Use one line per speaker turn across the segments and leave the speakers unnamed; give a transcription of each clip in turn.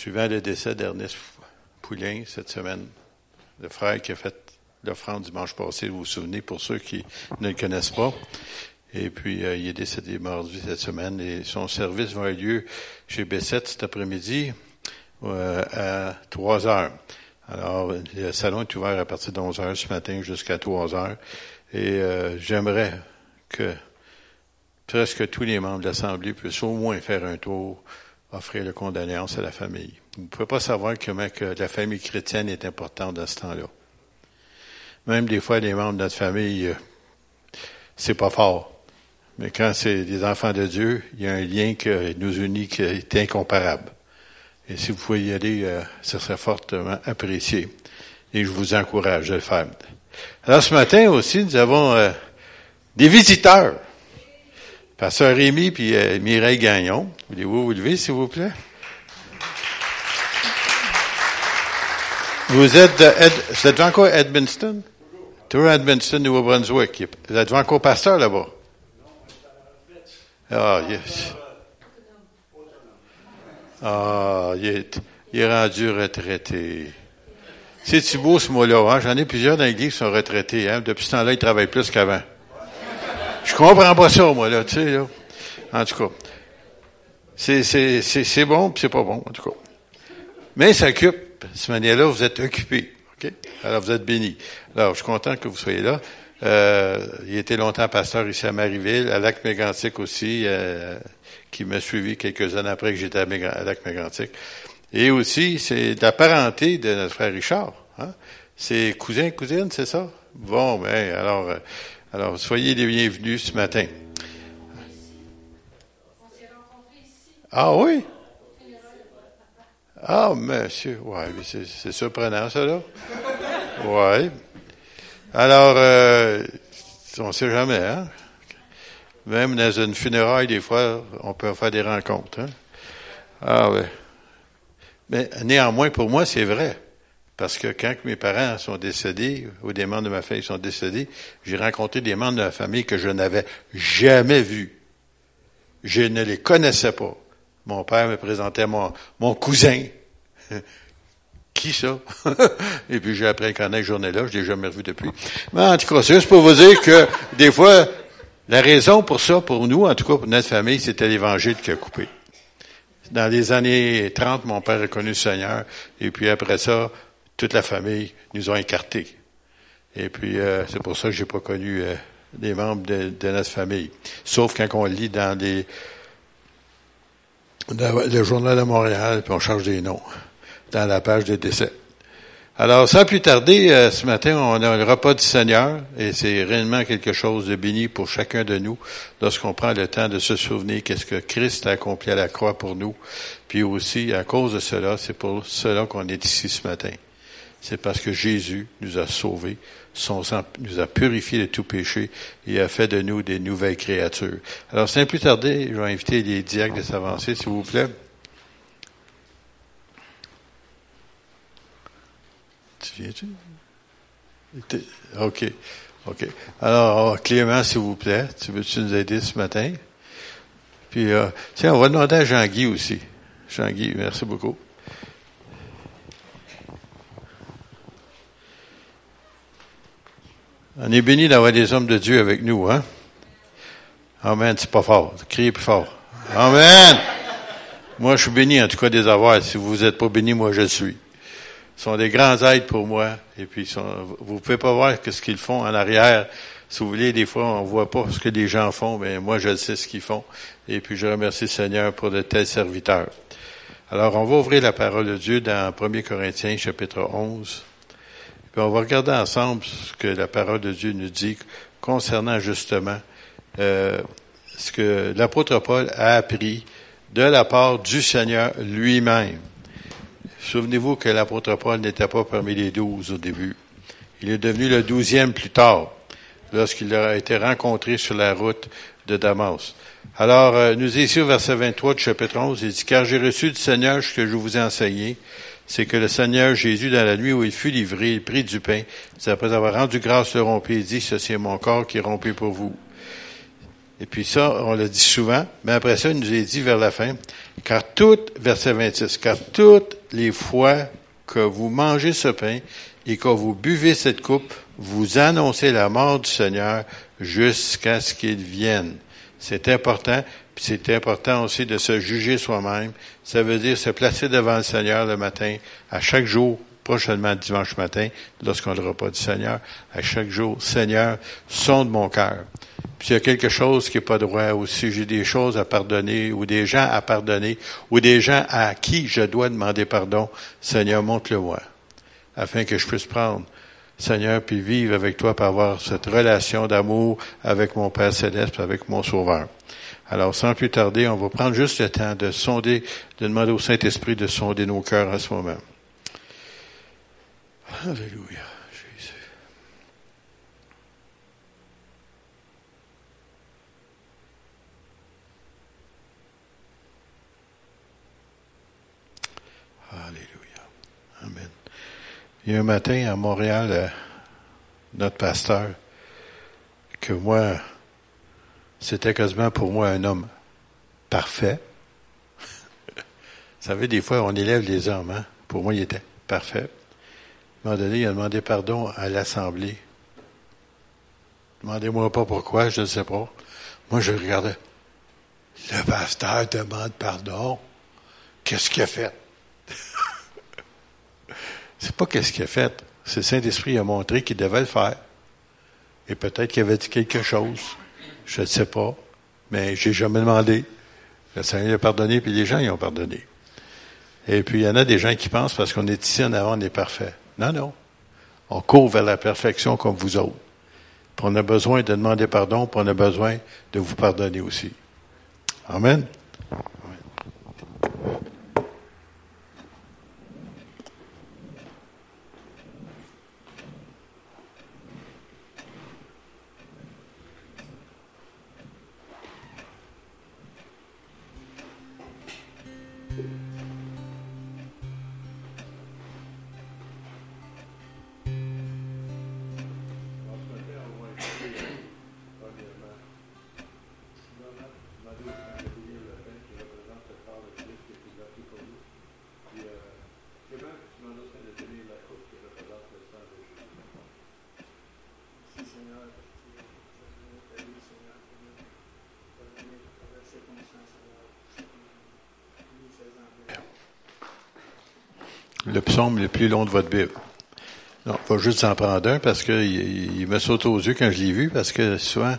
suivant le décès d'Ernest Poulain cette semaine, le frère qui a fait l'offrande dimanche passé, vous vous souvenez, pour ceux qui ne le connaissent pas. Et puis, euh, il est décédé mardi cette semaine et son service va avoir lieu chez B7 cet après-midi euh, à 3 heures. Alors, le salon est ouvert à partir de 11 heures ce matin jusqu'à 3 heures. Et euh, j'aimerais que presque tous les membres de l'Assemblée puissent au moins faire un tour, offrir le condoléances à la famille. Vous ne pouvez pas savoir comment que la famille chrétienne est importante dans ce temps-là. Même des fois, les membres de notre famille, c'est pas fort. Mais quand c'est des enfants de Dieu, il y a un lien qui nous unit qui est incomparable. Et si vous pouvez y aller, euh, ça serait fortement apprécié. Et je vous encourage de le faire. Alors ce matin aussi, nous avons euh, des visiteurs. Pasteur Rémi puis euh, Mireille Gagnon. Voulez-vous vous lever, s'il vous plaît? Vous êtes de Ed, vous êtes encore à Edmundston? Toujours Nouveau-Brunswick. Vous êtes encore pasteur là-bas? Ah, yes. Ah, il est, il est rendu retraité. C'est-tu beau ce mot-là? Hein? J'en ai plusieurs dans l'église qui sont retraités. Hein? Depuis ce temps-là, ils travaillent plus qu'avant. Je comprends pas ça, moi, là, tu sais, là. En tout cas. C'est, c'est, c'est, c'est bon, puis c'est pas bon, en tout cas. Mais ça occupe. De cette manière-là, vous êtes occupé. OK? Alors, vous êtes bénis. Alors, je suis content que vous soyez là. Euh, il était longtemps pasteur ici à Marieville, à Lac-Mégantic aussi, euh, qui m'a suivi quelques années après que j'étais à, Lac-Mégantic. Et aussi, c'est la parenté de notre frère Richard. Hein? C'est cousin, cousine, c'est ça? Bon, ben, alors, euh, alors, soyez les bienvenus ce matin. Ah oui? Ah, monsieur, ouais, c'est surprenant, ça, là. Ouais. Alors, euh, on sait jamais, hein? Même dans une funéraille, des fois, on peut faire des rencontres. Hein? Ah ouais. Mais néanmoins, pour moi, c'est vrai. Parce que quand mes parents sont décédés, ou des membres de ma famille sont décédés, j'ai rencontré des membres de ma famille que je n'avais jamais vus. Je ne les connaissais pas. Mon père me présentait mon, mon cousin. Qui ça? Et puis j'ai appris à connaître journée-là, je l'ai jamais revu depuis. Mais en tout cas, c'est juste pour vous dire que des fois, la raison pour ça, pour nous, en tout cas pour notre famille, c'était l'Évangile qui a coupé. Dans les années 30, mon père a connu le Seigneur, et puis après ça, toute la famille nous a écartés. Et puis, euh, c'est pour ça que j'ai pas connu euh, des membres de, notre famille. Sauf quand on lit dans les, dans le journal de Montréal, puis on change des noms dans la page de décès. Alors, sans plus tarder, euh, ce matin, on a le repas du Seigneur, et c'est réellement quelque chose de béni pour chacun de nous lorsqu'on prend le temps de se souvenir qu'est-ce que Christ a accompli à la croix pour nous. Puis aussi, à cause de cela, c'est pour cela qu'on est ici ce matin c'est parce que Jésus nous a sauvés, son sang nous a purifiés de tout péché et a fait de nous des nouvelles créatures. Alors, sans plus tarder, je vais inviter les diacres de s'avancer, s'il vous plaît. Tu viens-tu? OK. OK. Alors, Clément, s'il vous plaît, tu veux-tu nous aider ce matin? Puis, euh, tiens, on va demander à Jean-Guy aussi. Jean-Guy, merci beaucoup. On est béni d'avoir des hommes de Dieu avec nous, hein? Amen, c'est pas fort. Criez plus fort. Amen! Moi, je suis béni, en tout cas, des avoirs. Si vous n'êtes pas béni, moi, je suis. Ils sont des grands aides pour moi. Et puis, vous pouvez pas voir ce qu'ils font en arrière. Si vous voulez, des fois, on voit pas ce que les gens font, mais moi, je sais ce qu'ils font. Et puis, je remercie le Seigneur pour de tels serviteurs. Alors, on va ouvrir la parole de Dieu dans 1 Corinthiens, chapitre 11. On va regarder ensemble ce que la parole de Dieu nous dit concernant justement euh, ce que l'apôtre Paul a appris de la part du Seigneur lui-même. Souvenez-vous que l'apôtre Paul n'était pas parmi les douze au début. Il est devenu le douzième plus tard, lorsqu'il a été rencontré sur la route de Damas. Alors, euh, nous ici au verset 23 du chapitre 11, il dit, car j'ai reçu du Seigneur ce que je vous ai enseigné, c'est que le Seigneur Jésus, dans la nuit où il fut livré, il prit du pain. Après avoir rendu grâce, le rompit, il dit, ceci est mon corps qui est rompu pour vous. Et puis ça, on l'a dit souvent, mais après ça, il nous a dit vers la fin, car toutes, verset 26, car toutes les fois que vous mangez ce pain et que vous buvez cette coupe, vous annoncez la mort du Seigneur jusqu'à ce qu'il vienne. C'est important, c'est important aussi de se juger soi-même. Ça veut dire se placer devant le Seigneur le matin, à chaque jour, prochainement dimanche matin, lorsqu'on le repas du Seigneur, à chaque jour, Seigneur, sonde mon cœur. Puis s'il y a quelque chose qui n'est pas droit, ou si j'ai des choses à pardonner, ou des gens à pardonner, ou des gens à qui je dois demander pardon, Seigneur, montre-le-moi, afin que je puisse prendre, Seigneur, puis vivre avec toi, pour avoir cette relation d'amour avec mon Père Céleste, avec mon Sauveur. Alors, sans plus tarder, on va prendre juste le temps de sonder, de demander au Saint-Esprit de sonder nos cœurs à ce moment. Alléluia. Il y a un matin à Montréal, euh, notre pasteur, que moi, c'était quasiment pour moi un homme parfait. Vous savez, des fois, on élève les hommes. Hein? Pour moi, il était parfait. À un moment donné, il a demandé pardon à l'Assemblée. Demandez-moi pas pourquoi, je ne sais pas. Moi, je regardais. Le pasteur demande pardon. Qu'est-ce qu'il a fait? C'est pas qu'est-ce qu'il a fait. C'est Saint-Esprit a montré qu'il devait le faire. Et peut-être qu'il avait dit quelque chose. Je ne sais pas. Mais j'ai jamais demandé. Le Seigneur a pardonné, puis les gens y ont pardonné. Et puis, il y en a des gens qui pensent, parce qu'on est ici en avant, on est parfait. Non, non. On court vers la perfection comme vous autres. Puis on a besoin de demander pardon, puis on a besoin de vous pardonner aussi. Amen. Le psaume le plus long de votre Bible. Non, pas juste en prendre un parce que il, me saute aux yeux quand je l'ai vu parce que souvent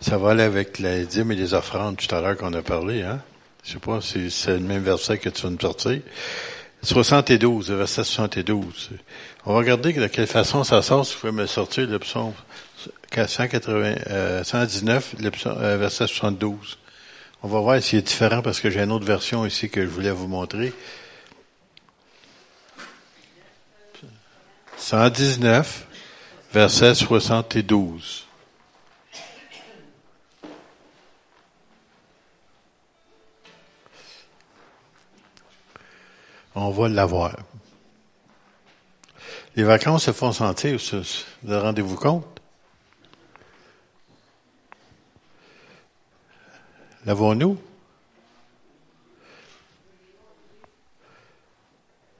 ça va aller avec les dîmes et les offrandes tout à l'heure qu'on a parlé, hein? Je sais pas si c'est le même verset que tu vas nous sortir. 72, le verset 72. On va regarder de quelle façon ça sort, si vous pouvez me sortir le psaume 180, 119, euh, le psaume, euh, verset 72. On va voir s'il est différent parce que j'ai une autre version ici que je voulais vous montrer. 119, verset 72. On va l'avoir. Les vacances se font sentir, vous rendez-vous compte? L'avons-nous?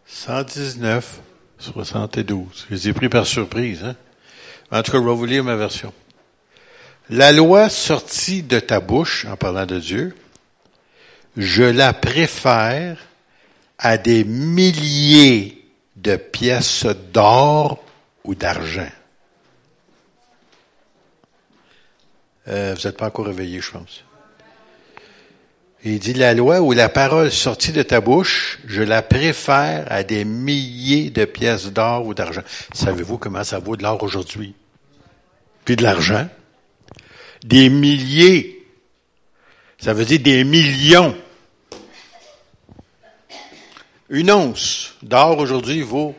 119, 72. Je les ai pris par surprise. Hein? En tout cas, je vais vous lire ma version. La loi sortie de ta bouche, en parlant de Dieu, je la préfère à des milliers de pièces d'or ou d'argent. Euh, vous n'êtes pas encore réveillé, je pense. Il dit la loi ou la parole sortie de ta bouche, je la préfère à des milliers de pièces d'or ou d'argent. Savez-vous comment ça vaut de l'or aujourd'hui? Puis de l'argent? Des milliers. Ça veut dire des millions. Une once d'or aujourd'hui vaut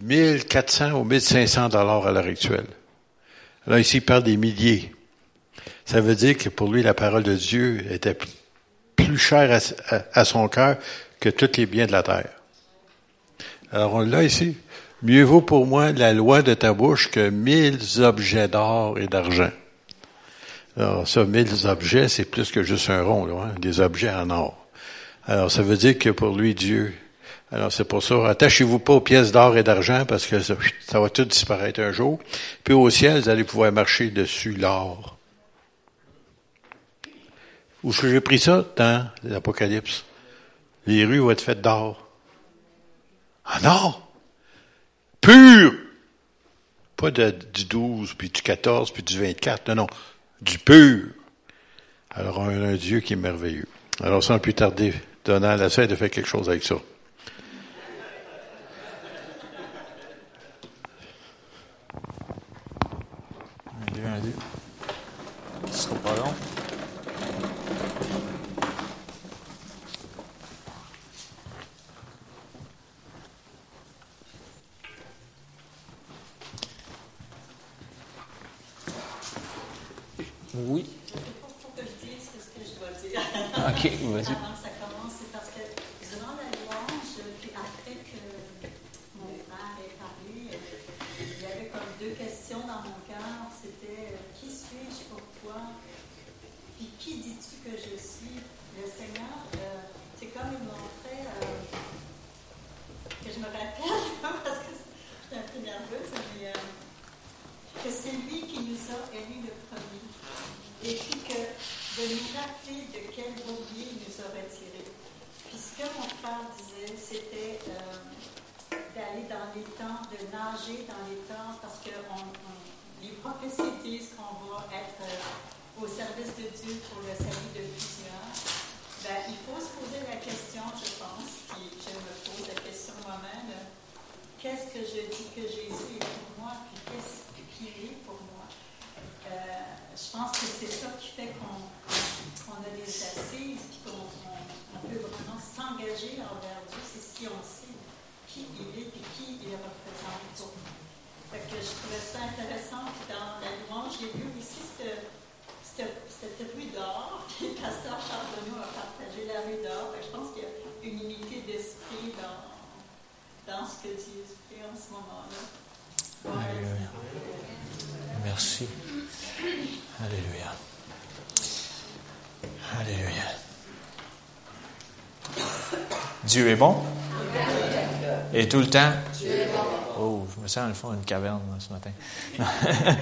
1400 ou 1500 dollars à l'heure actuelle. Là, ici, il parle des milliers. Ça veut dire que pour lui, la parole de Dieu était plus cher à, son cœur que tous les biens de la terre. Alors on l'a ici. Mieux vaut pour moi la loi de ta bouche que mille objets d'or et d'argent. Alors, ça, mille objets, c'est plus que juste un rond, là, hein, des objets en or. Alors, ça veut dire que pour lui, Dieu, alors c'est pour ça, attachez-vous pas aux pièces d'or et d'argent parce que ça, va tout disparaître un jour. Puis au ciel, vous allez pouvoir marcher dessus l'or. Où j'ai pris ça? Dans l'Apocalypse. Les rues vont être faites d'or. En or! Pur! Pas de, du 12, puis du 14, puis du 24. Non, non. Du pur. Alors, on a un Dieu qui est merveilleux. Alors, sans plus tarder, Donald essaie de faire quelque chose avec ça.
Ce sera pas long. Oui.
faut que je dise ce que je dois dire.
OK, vas-y.
Avant que ça commence, c'est parce que durant la louange, puis après que mon frère ait parlé, euh, il y avait comme deux questions dans mon cœur. C'était euh, qui suis-je pour toi? Puis qui dis-tu que je suis? Le Seigneur, euh, c'est comme il montrait euh, que je me rappelle, parce que j'étais un peu nerveuse, mais euh, que c'est lui qui nous a élus le premier. Et puis que de nous rappeler de quel bourbier il nous a retirés. Puis ce que mon frère disait, c'était d'aller dans les temps, de nager dans les temps, parce que les prophéties disent qu'on va être au service de Dieu pour le salut de plusieurs. Ben, il faut se poser la question, je pense, puis je me pose la question moi-même, qu'est-ce que je dis que Jésus est pour moi, puis qu'est-ce qu'il est pour moi? Euh, je pense que c'est ça qui fait qu'on a des assises et qu'on on- on peut vraiment s'engager envers Dieu. C'est si on sait qui il est et qui il représente pour nous. Je trouvais ça intéressant. Puis dans la louange, j'ai vu aussi cette, cette, cette rue d'or. Puis le pasteur Charbonneau a partagé la rue d'or. Je pense qu'il y a une unité d'esprit dans, dans ce que Dieu fait en ce moment-là.
Alléluia. Merci. Alléluia. Alléluia. Dieu est bon? Et tout le temps? Oh, je me sens dans le fond d'une caverne là, ce matin.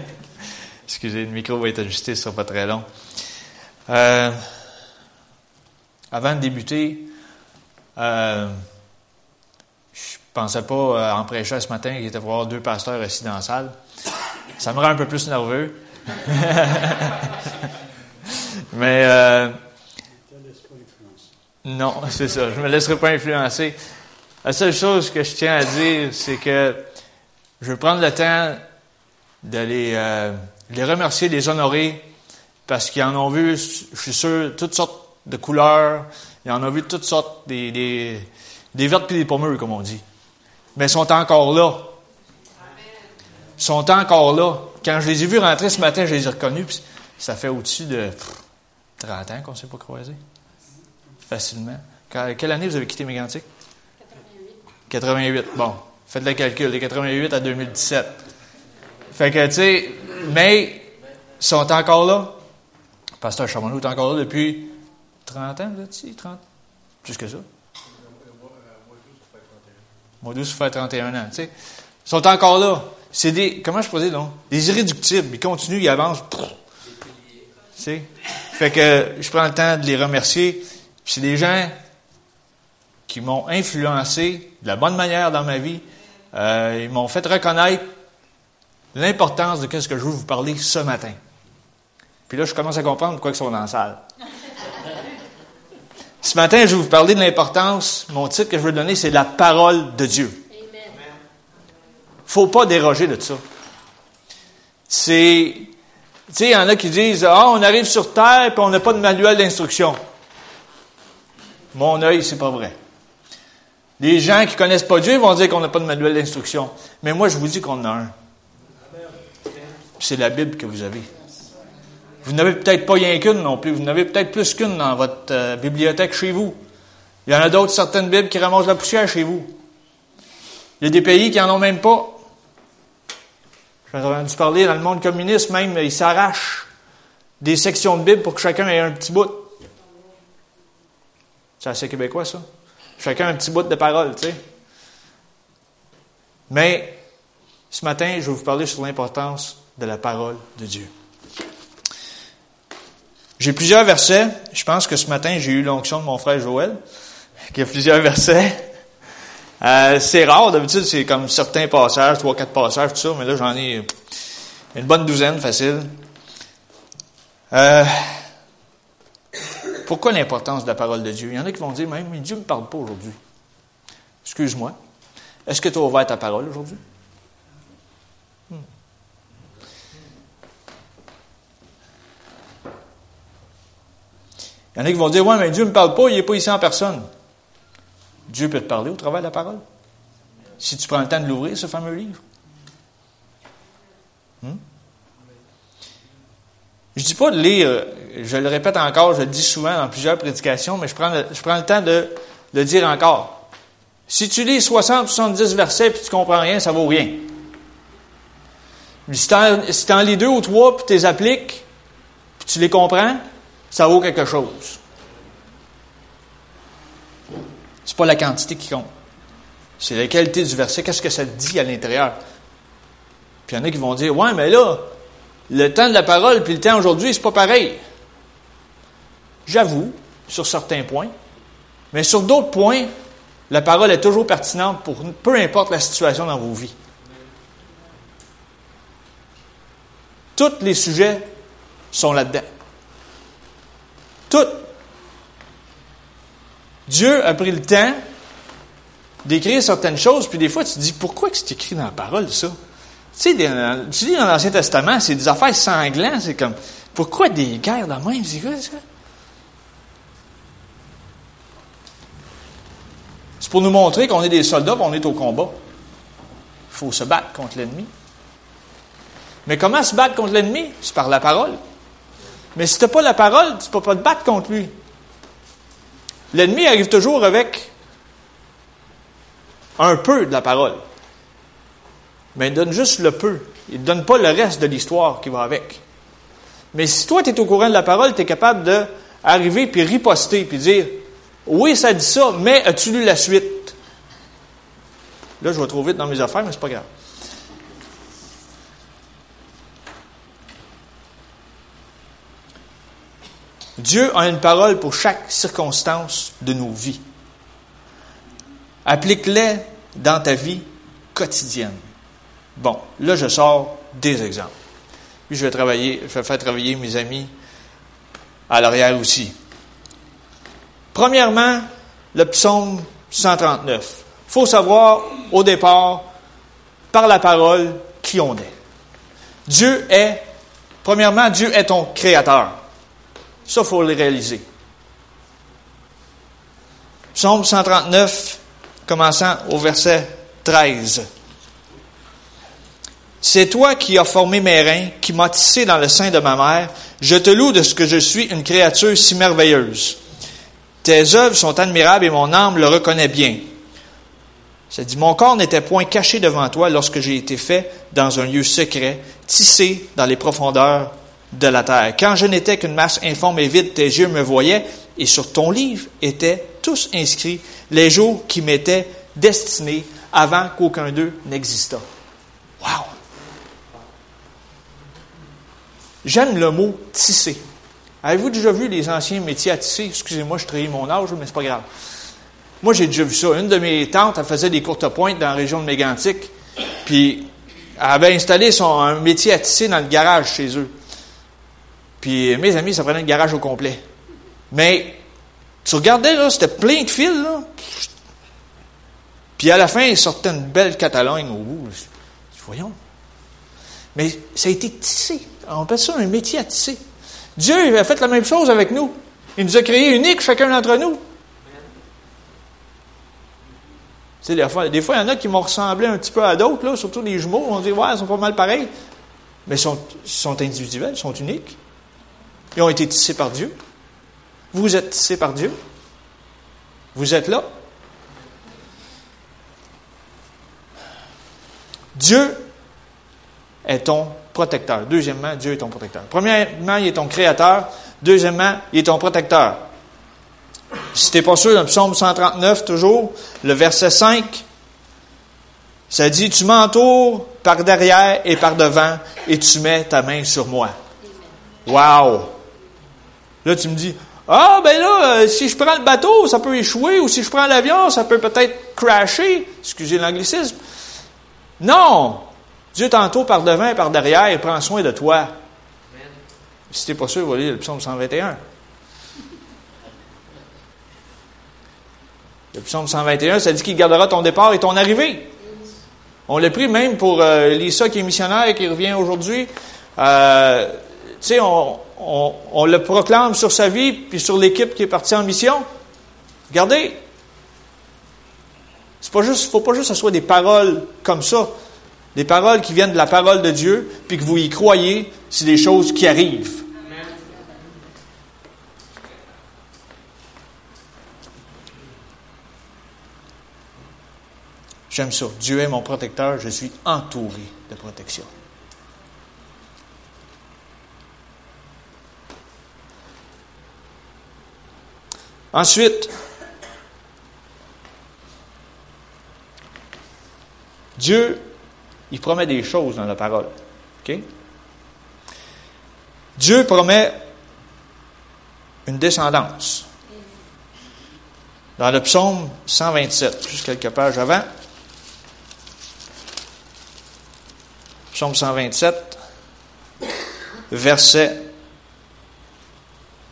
Excusez, le micro va être ajusté, ce sera pas très long. Euh, avant de débuter, euh, je pensais pas euh, en prêchant ce matin qu'il était voir deux pasteurs assis dans la salle. Ça me rend un peu plus nerveux. Mais euh, non, c'est ça. Je me laisserai pas influencer. La seule chose que je tiens à dire, c'est que je vais prendre le temps de les, euh, les remercier, les honorer, parce qu'ils en ont vu, je suis sûr, toutes sortes de couleurs. Ils en ont vu toutes sortes, des, des, des vertes et des pommures, comme on dit. Mais ils sont encore là. Ils sont encore là. Quand je les ai vus rentrer ce matin, je les ai reconnus. puis ça fait au-dessus de pff, 30 ans qu'on ne s'est pas croisés. Facilement. Quand- quelle année vous avez quitté Mégantic? 88. 88. Bon, faites le calcul. De 88 à 2017. Fait que, tu sais, mais ils sont encore là. Pasteur Charbonneau est encore là depuis 30 ans, vous êtes ici? 30? Plus que ça. Mois d'août, ça fait 31 ans, tu sais. Ils sont encore là. C'est des, comment je peux dire, non? Des irréductibles. Ils continuent, ils avancent. Fait que je prends le temps de les remercier. C'est des gens qui m'ont influencé de la bonne manière dans ma vie. Euh, ils m'ont fait reconnaître l'importance de ce que je veux vous parler ce matin. Puis là, je commence à comprendre pourquoi ils sont dans la salle. Ce matin, je vais vous parler de l'importance. Mon titre que je veux donner, c'est la parole de Dieu. Faut pas déroger de ça. C'est, tu sais, il y en a qui disent, ah, on arrive sur Terre puis on n'a pas de manuel d'instruction. Mon œil, c'est pas vrai. Les gens qui connaissent pas Dieu vont dire qu'on n'a pas de manuel d'instruction. Mais moi, je vous dis qu'on en a un. C'est la Bible que vous avez. Vous n'avez peut-être pas rien qu'une non plus. Vous n'avez peut-être plus qu'une dans votre euh, bibliothèque chez vous. Il y en a d'autres, certaines Bibles, qui ramassent la poussière chez vous. Il y a des pays qui en ont même pas. J'ai entendu parler dans le monde communiste même, ils s'arrachent des sections de Bible pour que chacun ait un petit bout. C'est assez québécois, ça. Chacun un petit bout de parole, tu sais. Mais ce matin, je vais vous parler sur l'importance de la parole de Dieu. J'ai plusieurs versets. Je pense que ce matin, j'ai eu l'onction de mon frère Joël, qui a plusieurs versets. Euh, c'est rare, d'habitude, c'est comme certains passages, trois, quatre passages, tout ça, mais là, j'en ai une bonne douzaine, facile. Euh, pourquoi l'importance de la parole de Dieu? Il y en a qui vont dire, mais Dieu ne me parle pas aujourd'hui. Excuse-moi. Est-ce que tu as ouvert ta parole aujourd'hui? Il y en a qui vont dire, ouais, mais Dieu ne me parle pas, il n'est pas ici en personne. Dieu peut te parler au travers de la parole. Si tu prends le temps de l'ouvrir, ce fameux livre. Hmm? Je ne dis pas de lire, je le répète encore, je le dis souvent dans plusieurs prédications, mais je prends le, je prends le temps de le dire encore. Si tu lis 60, 70 versets et tu ne comprends rien, ça vaut rien. Si tu en, lis deux ou trois puis tu les appliques, puis tu les comprends, ça vaut quelque chose. C'est pas la quantité qui compte. C'est la qualité du verset. Qu'est-ce que ça dit à l'intérieur? Puis il y en a qui vont dire, ouais, mais là, le temps de la parole puis le temps aujourd'hui, c'est pas pareil. J'avoue, sur certains points. Mais sur d'autres points, la parole est toujours pertinente pour peu importe la situation dans vos vies. Tous les sujets sont là-dedans. Tout. Dieu a pris le temps d'écrire certaines choses, puis des fois tu te dis pourquoi c'est écrit dans la parole ça? Tu sais, tu lis dans l'Ancien Testament, c'est des affaires sanglantes, c'est comme pourquoi des guerres de même? C'est quoi ça? C'est pour nous montrer qu'on est des soldats, on est au combat. Il faut se battre contre l'ennemi. Mais comment se battre contre l'ennemi? C'est par la parole. Mais si tu n'as pas la parole, tu ne peux pas te battre contre lui. L'ennemi arrive toujours avec un peu de la parole. Mais il donne juste le peu. Il ne donne pas le reste de l'histoire qui va avec. Mais si toi, tu es au courant de la parole, tu es capable d'arriver puis riposter puis dire Oui, ça dit ça, mais as-tu lu la suite? Là, je vais trop vite dans mes affaires, mais c'est pas grave. Dieu a une parole pour chaque circonstance de nos vies. Applique-les dans ta vie quotidienne. Bon, là, je sors des exemples. Puis je vais travailler, je vais faire travailler mes amis à l'arrière aussi. Premièrement, le psaume 139. Il faut savoir au départ, par la parole, qui on est. Dieu est, premièrement, Dieu est ton créateur. Ça, il faut le réaliser. Psaume 139, commençant au verset 13. C'est toi qui as formé mes reins, qui m'as tissé dans le sein de ma mère. Je te loue de ce que je suis une créature si merveilleuse. Tes œuvres sont admirables et mon âme le reconnaît bien. Ça dit, mon corps n'était point caché devant toi lorsque j'ai été fait dans un lieu secret, tissé dans les profondeurs de la terre. Quand je n'étais qu'une masse informe et vide, tes yeux me voyaient, et sur ton livre étaient tous inscrits les jours qui m'étaient destinés avant qu'aucun d'eux n'existât. Wow! J'aime le mot tisser. Avez-vous déjà vu les anciens métiers à tisser? Excusez-moi, je trahis mon âge, mais c'est pas grave. Moi, j'ai déjà vu ça. Une de mes tantes, elle faisait des courtes pointes dans la région de Mégantic, puis elle avait installé son, un métier à tisser dans le garage chez eux. Puis mes amis, ça prenait le garage au complet. Mais tu regardais, là, c'était plein de fils, là. Puis à la fin, il sortait une belle Catalogne au bout. Voyons. Mais ça a été tissé. On appelle ça un métier à tisser. Dieu a fait la même chose avec nous. Il nous a créés uniques, chacun d'entre nous. Tu des fois, des fois, il y en a qui m'ont ressemblé un petit peu à d'autres, là, surtout les jumeaux. On dit, ouais, ils sont pas mal pareils. Mais ils sont, ils sont individuels, ils sont uniques. Ils ont été tissés par Dieu. Vous êtes tissés par Dieu. Vous êtes là. Dieu est ton protecteur. Deuxièmement, Dieu est ton protecteur. Premièrement, il est ton créateur. Deuxièmement, il est ton protecteur. Si t'es pas sûr, le psaume 139, toujours, le verset 5, ça dit, tu m'entoures par derrière et par devant et tu mets ta main sur moi. Wow! Là, tu me dis, ah, ben là, euh, si je prends le bateau, ça peut échouer, ou si je prends l'avion, ça peut peut-être crasher. Excusez l'anglicisme. Non! Dieu t'entoure par devant et par derrière et prend soin de toi. Si t'es pas sûr, va lire le psaume 121. Le psaume 121, ça dit qu'il gardera ton départ et ton arrivée. On l'a pris même pour euh, Lisa qui est missionnaire et qui revient aujourd'hui. Euh, tu sais, on, on, le proclame sur sa vie puis sur l'équipe qui est partie en mission. Regardez. C'est pas juste, faut pas juste que ce soit des paroles comme ça. Des paroles qui viennent de la parole de Dieu, puis que vous y croyez, c'est des choses qui arrivent. J'aime ça. Dieu est mon protecteur, je suis entouré de protection. Ensuite, Dieu, il promet des choses dans la parole. OK? Dieu promet une descendance. Dans le psaume 127, juste quelques pages avant, Psaume 127, verset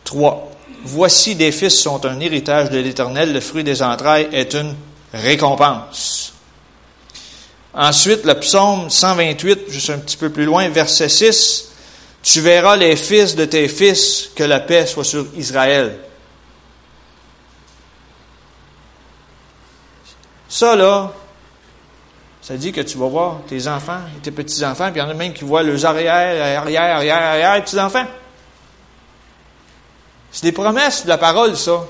3. Voici des fils sont un héritage de l'Éternel, le fruit des entrailles est une récompense. Ensuite, le psaume 128, juste un petit peu plus loin, verset 6. Tu verras les fils de tes fils, que la paix soit sur Israël. Ça, là, ça dit que tu vas voir tes enfants et tes petits-enfants, puis il y en a même qui voient leurs arrière, arrière, arrière, arrière, petits-enfants. C'est des promesses de la parole, ça.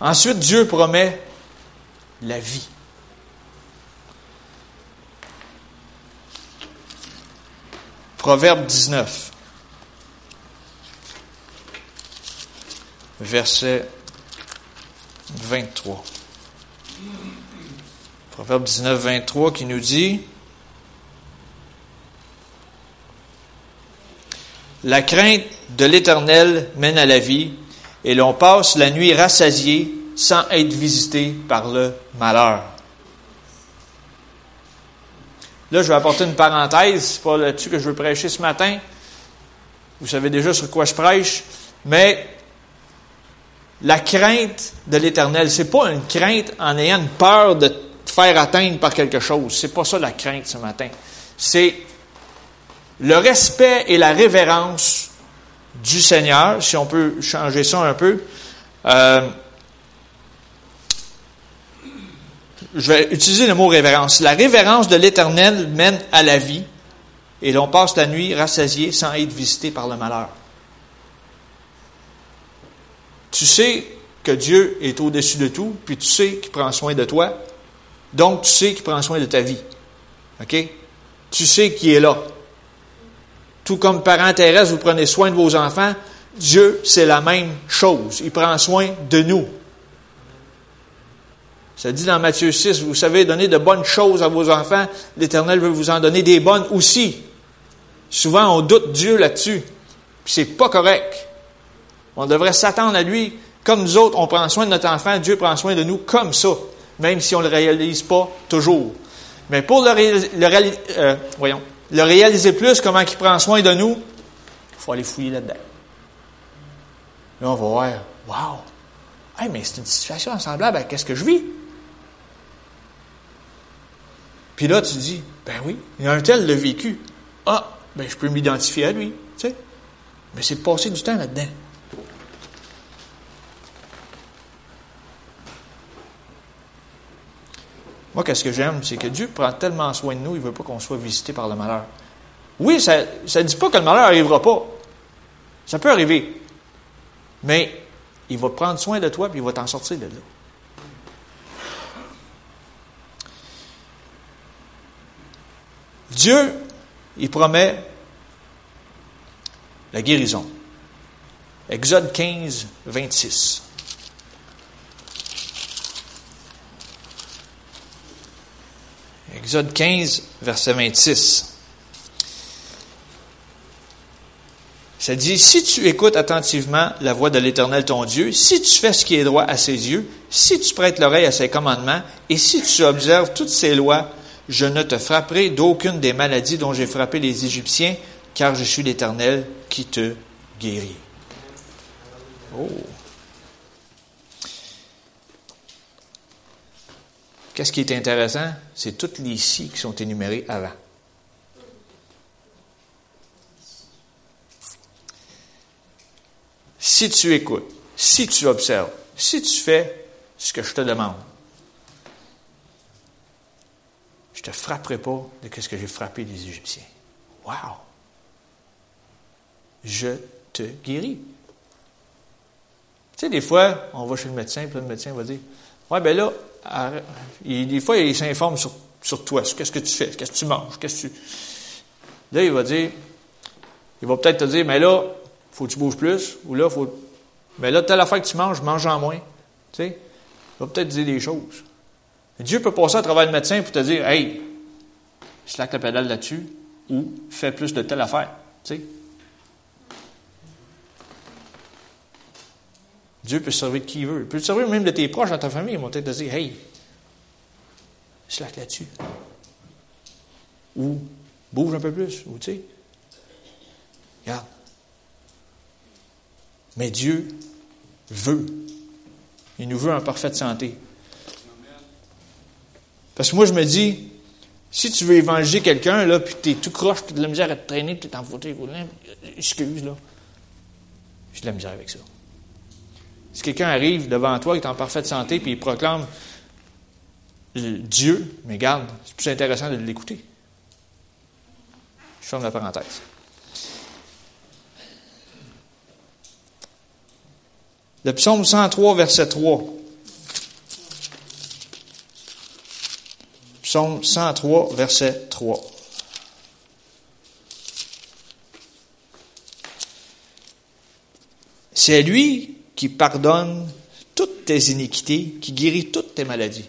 Ensuite, Dieu promet la vie. Proverbe 19. verset 23. Proverbe 19, 23 qui nous dit La crainte de l'Éternel mène à la vie, et l'on passe la nuit rassasié sans être visité par le malheur. Là, je vais apporter une parenthèse, c'est pas là-dessus que je veux prêcher ce matin. Vous savez déjà sur quoi je prêche, mais la crainte de l'Éternel, c'est pas une crainte en ayant une peur de te faire atteindre par quelque chose. C'est pas ça la crainte ce matin. C'est le respect et la révérence du Seigneur, si on peut changer ça un peu. Euh, je vais utiliser le mot révérence. La révérence de l'Éternel mène à la vie, et l'on passe la nuit rassasié sans être visité par le malheur. Tu sais que Dieu est au-dessus de tout, puis tu sais qu'il prend soin de toi. Donc, tu sais qu'il prend soin de ta vie. OK? Tu sais qu'il est là. Tout comme parents terrestres, vous prenez soin de vos enfants, Dieu, c'est la même chose. Il prend soin de nous. Ça dit dans Matthieu 6, vous savez donner de bonnes choses à vos enfants, l'Éternel veut vous en donner des bonnes aussi. Souvent, on doute Dieu là-dessus. Puis c'est pas correct. On devrait s'attendre à lui comme nous autres, on prend soin de notre enfant, Dieu prend soin de nous comme ça, même si on ne le réalise pas toujours. Mais pour le, le, euh, voyons, le réaliser plus, comment il prend soin de nous, il faut aller fouiller là-dedans. Là, on va voir, wow, hey, mais c'est une situation semblable à ce que je vis. Puis là, tu dis, ben oui, il y a un tel le vécu. Ah, ben je peux m'identifier à lui, tu sais. Mais c'est de passer du temps là-dedans. Moi, qu'est-ce que j'aime, c'est que Dieu prend tellement soin de nous, il ne veut pas qu'on soit visité par le malheur. Oui, ça ne dit pas que le malheur n'arrivera pas. Ça peut arriver. Mais il va prendre soin de toi, puis il va t'en sortir de là. Dieu, il promet la guérison. Exode 15, 26. Exode 15, verset 26. Ça dit, si tu écoutes attentivement la voix de l'Éternel ton Dieu, si tu fais ce qui est droit à ses yeux, si tu prêtes l'oreille à ses commandements, et si tu observes toutes ses lois, je ne te frapperai d'aucune des maladies dont j'ai frappé les Égyptiens, car je suis l'Éternel qui te guérit. Oh. Qu'est-ce qui est intéressant? C'est toutes les si qui sont énumérées avant. si tu écoutes, si tu observes, si tu fais ce que je te demande, je te frapperai pas de ce que j'ai frappé les Égyptiens. Wow! Je te guéris. Tu sais, des fois, on va chez le médecin, puis le médecin va dire Ouais, ben là, des fois, il s'informe sur, sur toi, qu'est-ce que tu fais, qu'est-ce que tu manges, qu'est-ce que tu. Là, il va dire Il va peut-être te dire Mais là, faut que tu bouges plus, ou là, faut. Mais là, telle affaire que tu manges, mange en moins. Tu sais, il va peut-être dire des choses. Dieu peut passer à travers le médecin pour te dire Hey, slack la pédale là-dessus, ou fais plus de telle affaire. Tu sais? Dieu peut servir de qui il veut. Il peut te servir même de tes proches dans ta famille. Ils vont peut-être te dire Hey, slack là-dessus. Ou bouge un peu plus. Ou tu sais. Regarde. Mais Dieu veut. Il nous veut en parfaite santé. Parce que moi, je me dis, si tu veux évangéliser quelqu'un, là, puis es tout croche, puis de la misère à te traîner, tu es en fauteuil roulant, excuse, là. J'ai de la misère avec ça. Si quelqu'un arrive devant toi, qui est en parfaite santé, puis il proclame Dieu, mais garde, c'est plus intéressant de l'écouter. Je ferme la parenthèse. Le psaume 103, verset 3. Psaume 103, verset 3. C'est lui qui pardonne toutes tes iniquités, qui guérit toutes tes maladies.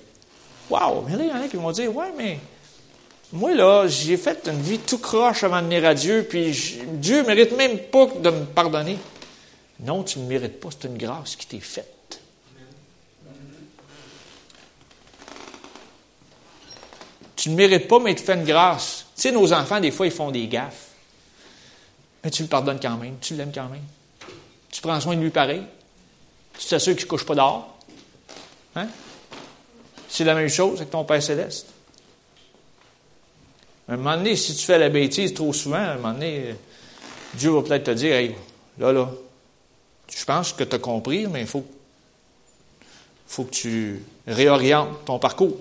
Wow! Mais là, il y en a qui vont dire, ouais, mais moi, là, j'ai fait une vie tout croche avant de venir à Dieu, puis Dieu ne mérite même pas de me pardonner. Non, tu ne mérites pas, c'est une grâce qui t'est faite. Tu ne mérites pas, mais il te fait une grâce. Tu sais, nos enfants, des fois, ils font des gaffes. Mais tu le pardonnes quand même, tu l'aimes quand même. Tu prends soin de lui pareil. Tu t'assures qu'il ne couche pas dehors. Hein? C'est la même chose avec ton Père Céleste. À un moment donné, si tu fais la bêtise trop souvent, à un moment donné, Dieu va peut-être te dire, hey, là, là, je pense que tu as compris, mais il faut, faut que tu réorientes ton parcours.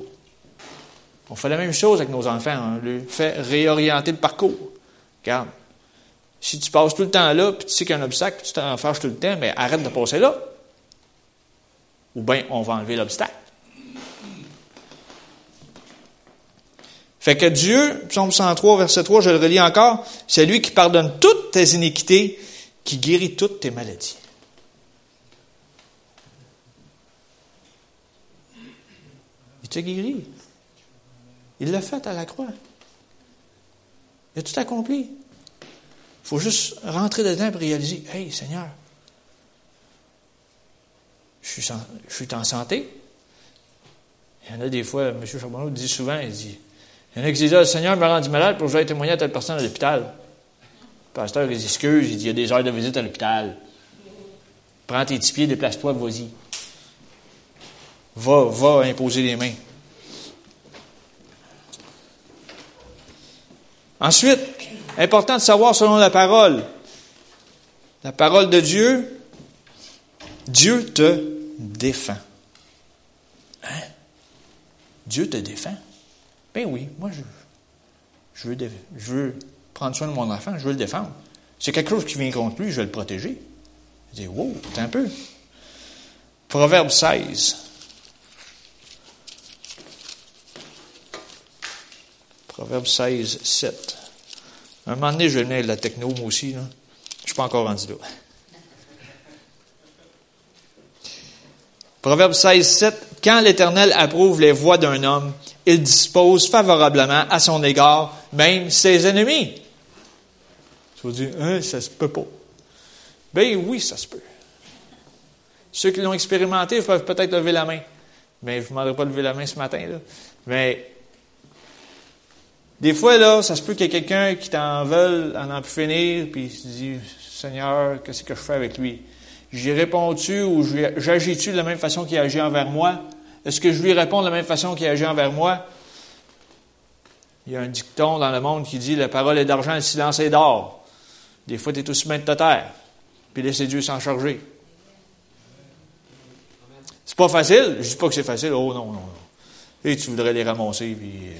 On fait la même chose avec nos enfants. On leur fait réorienter le parcours. Regarde, si tu passes tout le temps là, puis tu sais qu'il y a un obstacle, tu t'en fâches tout le temps, mais arrête de passer là. Ou bien on va enlever l'obstacle. Fait que Dieu, psaume 103, verset 3, je le relis encore, c'est lui qui pardonne toutes tes iniquités, qui guérit toutes tes maladies. t'a guéri. Il l'a fait à la croix. Il a tout accompli. Il faut juste rentrer dedans et réaliser Hey, Seigneur, je suis, en santé. Il y en a des fois, M. Charbonneau dit souvent il dit il y en a qui disent ah, Seigneur m'a rendu malade pour que j'aille témoigner à telle personne à l'hôpital. Le pasteur, il Excuse, il dit Il y a des heures de visite à l'hôpital. Prends tes petits pieds, déplace-toi, vas-y va, va imposer les mains. Ensuite, important de savoir selon la parole. La parole de Dieu, Dieu te défend. Hein? Dieu te défend? Ben oui, moi je, je, veux, je veux prendre soin de mon enfant, je veux le défendre. C'est quelque chose qui vient contre lui, je vais le protéger. Je dis, wow, un peu. Proverbe 16. Proverbe 16, 7. Un moment donné, je vais venir de la techno, moi aussi. Là. Je suis pas encore rendu là. Proverbe 16, 7. Quand l'Éternel approuve les voies d'un homme, il dispose favorablement à son égard même ses ennemis. Tu vas dire, hein, ça se peut pas. Ben oui, ça se peut. Ceux qui l'ont expérimenté peuvent peut-être lever la main. Mais je ne vous demanderai pas de lever la main ce matin. Là. Mais des fois, là, ça se peut qu'il y ait quelqu'un qui t'en veut en en pu finir, puis se dit, Seigneur, qu'est-ce que je fais avec lui? J'y réponds-tu ou j'agis-tu de la même façon qu'il agit envers moi? Est-ce que je lui réponds de la même façon qu'il agit envers moi? Il y a un dicton dans le monde qui dit La parole est d'argent, le silence est d'or. Des fois, tu es aussi maître de terre. Puis laissez Dieu s'en charger. C'est pas facile. Je dis pas que c'est facile. Oh non, non, non. Et tu voudrais les ramasser, puis. Euh,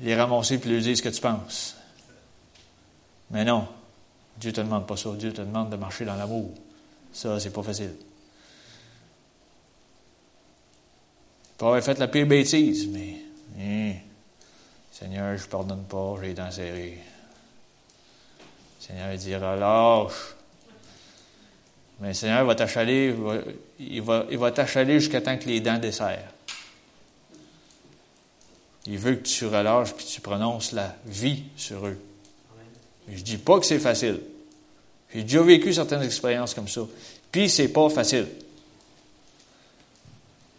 les ramasser, puis lui dire ce que tu penses. Mais non. Dieu te demande pas ça. Dieu te demande de marcher dans l'amour. Ça, c'est pas facile. Pas avoir fait la pire bêtise, mais. Hein, Seigneur, je ne pardonne pas, j'ai les dents serrées. Seigneur, il dit relâche. Mais le Seigneur va t'achaler, il va, il va t'achaler jusqu'à temps que les dents desserrent. Il veut que tu relâches puis tu prononces la vie sur eux. Je dis pas que c'est facile. J'ai déjà vécu certaines expériences comme ça. Puis c'est pas facile.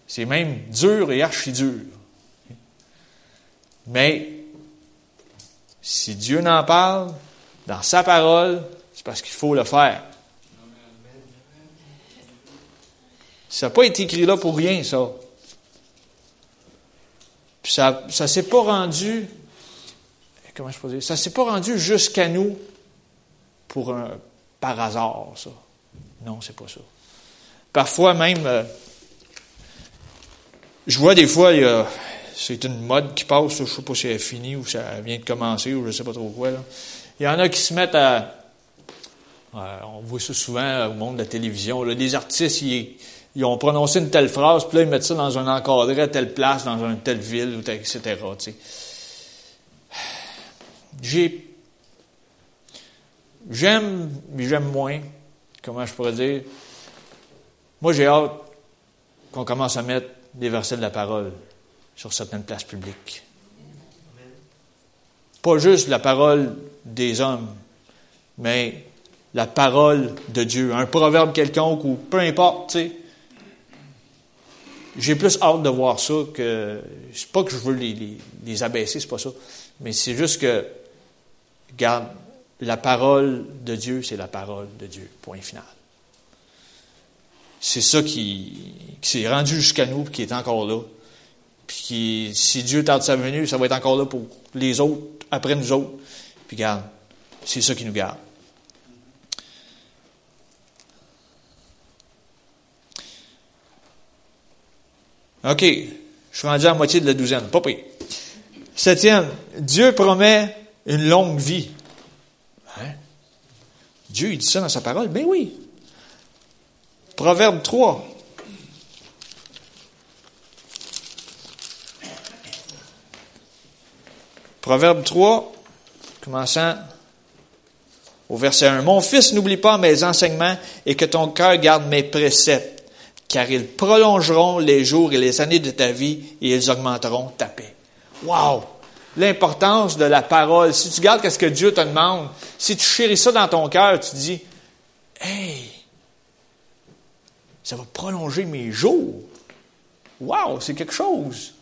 C'est même dur et archi dur. Mais si Dieu n'en parle dans sa parole, c'est parce qu'il faut le faire. Ça n'a pas été écrit là pour rien, ça. Puis ça ne s'est pas rendu, comment je peux dire, ça s'est pas rendu jusqu'à nous pour un, par hasard, ça. Non, c'est pas ça. Parfois même, euh, je vois des fois, c'est une mode qui passe, je ne sais pas si elle est finie ou si elle vient de commencer ou je ne sais pas trop quoi. Il y en a qui se mettent à. on voit ça souvent au monde de la télévision. Là, des artistes, ils, ils, ont prononcé une telle phrase, puis là, ils mettent ça dans un encadré à telle place, dans une telle ville, etc. J'ai. J'aime, mais j'aime moins. Comment je pourrais dire? Moi, j'ai hâte qu'on commence à mettre des versets de la parole sur certaines places publiques. Pas juste la parole des hommes, mais la parole de Dieu, un proverbe quelconque ou peu importe, tu sais. J'ai plus hâte de voir ça que. C'est pas que je veux les, les, les abaisser, c'est pas ça. Mais c'est juste que, regarde, la parole de Dieu, c'est la parole de Dieu. Point final. C'est ça qui, s'est rendu jusqu'à nous et qui est encore là. Puis si Dieu tarde sa venue, ça va être encore là pour les autres, après nous autres. Puis regarde, c'est ça qui nous garde. OK. Je suis rendu à moitié de la douzaine. Pas pire. Septième. Dieu promet une longue vie. Hein? Dieu, il dit ça dans sa parole? Ben oui. Proverbe 3. Proverbe 3, commençant au verset 1. Mon fils, n'oublie pas mes enseignements et que ton cœur garde mes préceptes, car ils prolongeront les jours et les années de ta vie et ils augmenteront ta paix. Wow! L'importance de la parole. Si tu gardes ce que Dieu te demande, si tu chéris ça dans ton cœur, tu dis, hey, ça va prolonger mes jours. Wow, c'est quelque chose.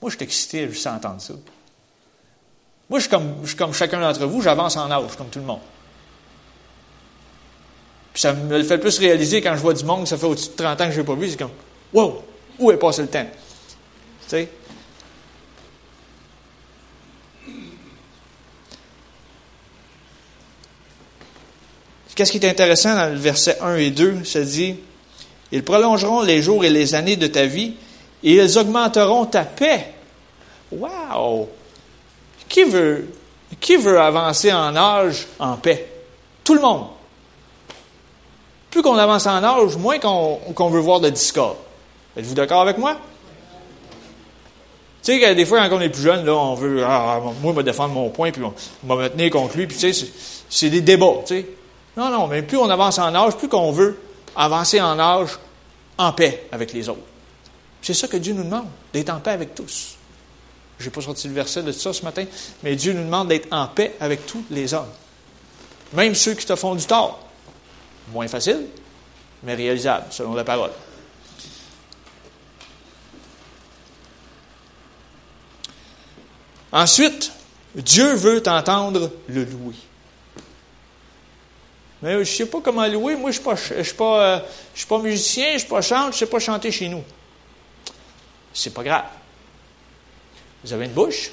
Moi, je suis excité juste à entendre ça. Moi, je suis comme, je suis comme chacun d'entre vous, j'avance en âge, comme tout le monde. Puis ça me le fait plus réaliser quand je vois du monde, ça fait au-dessus de 30 ans que je n'ai pas vu, c'est comme, wow, où est passé le temps? Tu sais? Qu'est-ce qui est intéressant dans le verset 1 et 2? Ça dit, ils prolongeront les jours et les années de ta vie et ils augmenteront ta paix. Wow! Qui veut, qui veut avancer en âge en paix? Tout le monde. Plus qu'on avance en âge, moins qu'on veut voir de discord. Êtes-vous d'accord avec moi? Tu sais, des fois, quand on est plus jeune, là, on veut, ah, moi, me défendre mon point, puis on va me tenir contre lui, puis tu sais, c'est des débats, tu sais. Non, non, mais plus on avance en âge, plus qu'on veut avancer en âge en paix avec les autres. C'est ça que Dieu nous demande, d'être en paix avec tous. Je n'ai pas sorti le verset de ça ce matin, mais Dieu nous demande d'être en paix avec tous les hommes. Même ceux qui te font du tort. Moins facile, mais réalisable, selon la parole. Ensuite, Dieu veut t'entendre le louer. Mais je ne sais pas comment louer. Moi, je ne suis, pas, suis, euh, suis pas musicien, je ne suis pas chanteur, je ne sais pas chanter chez nous. C'est pas grave. Vous avez une bouche?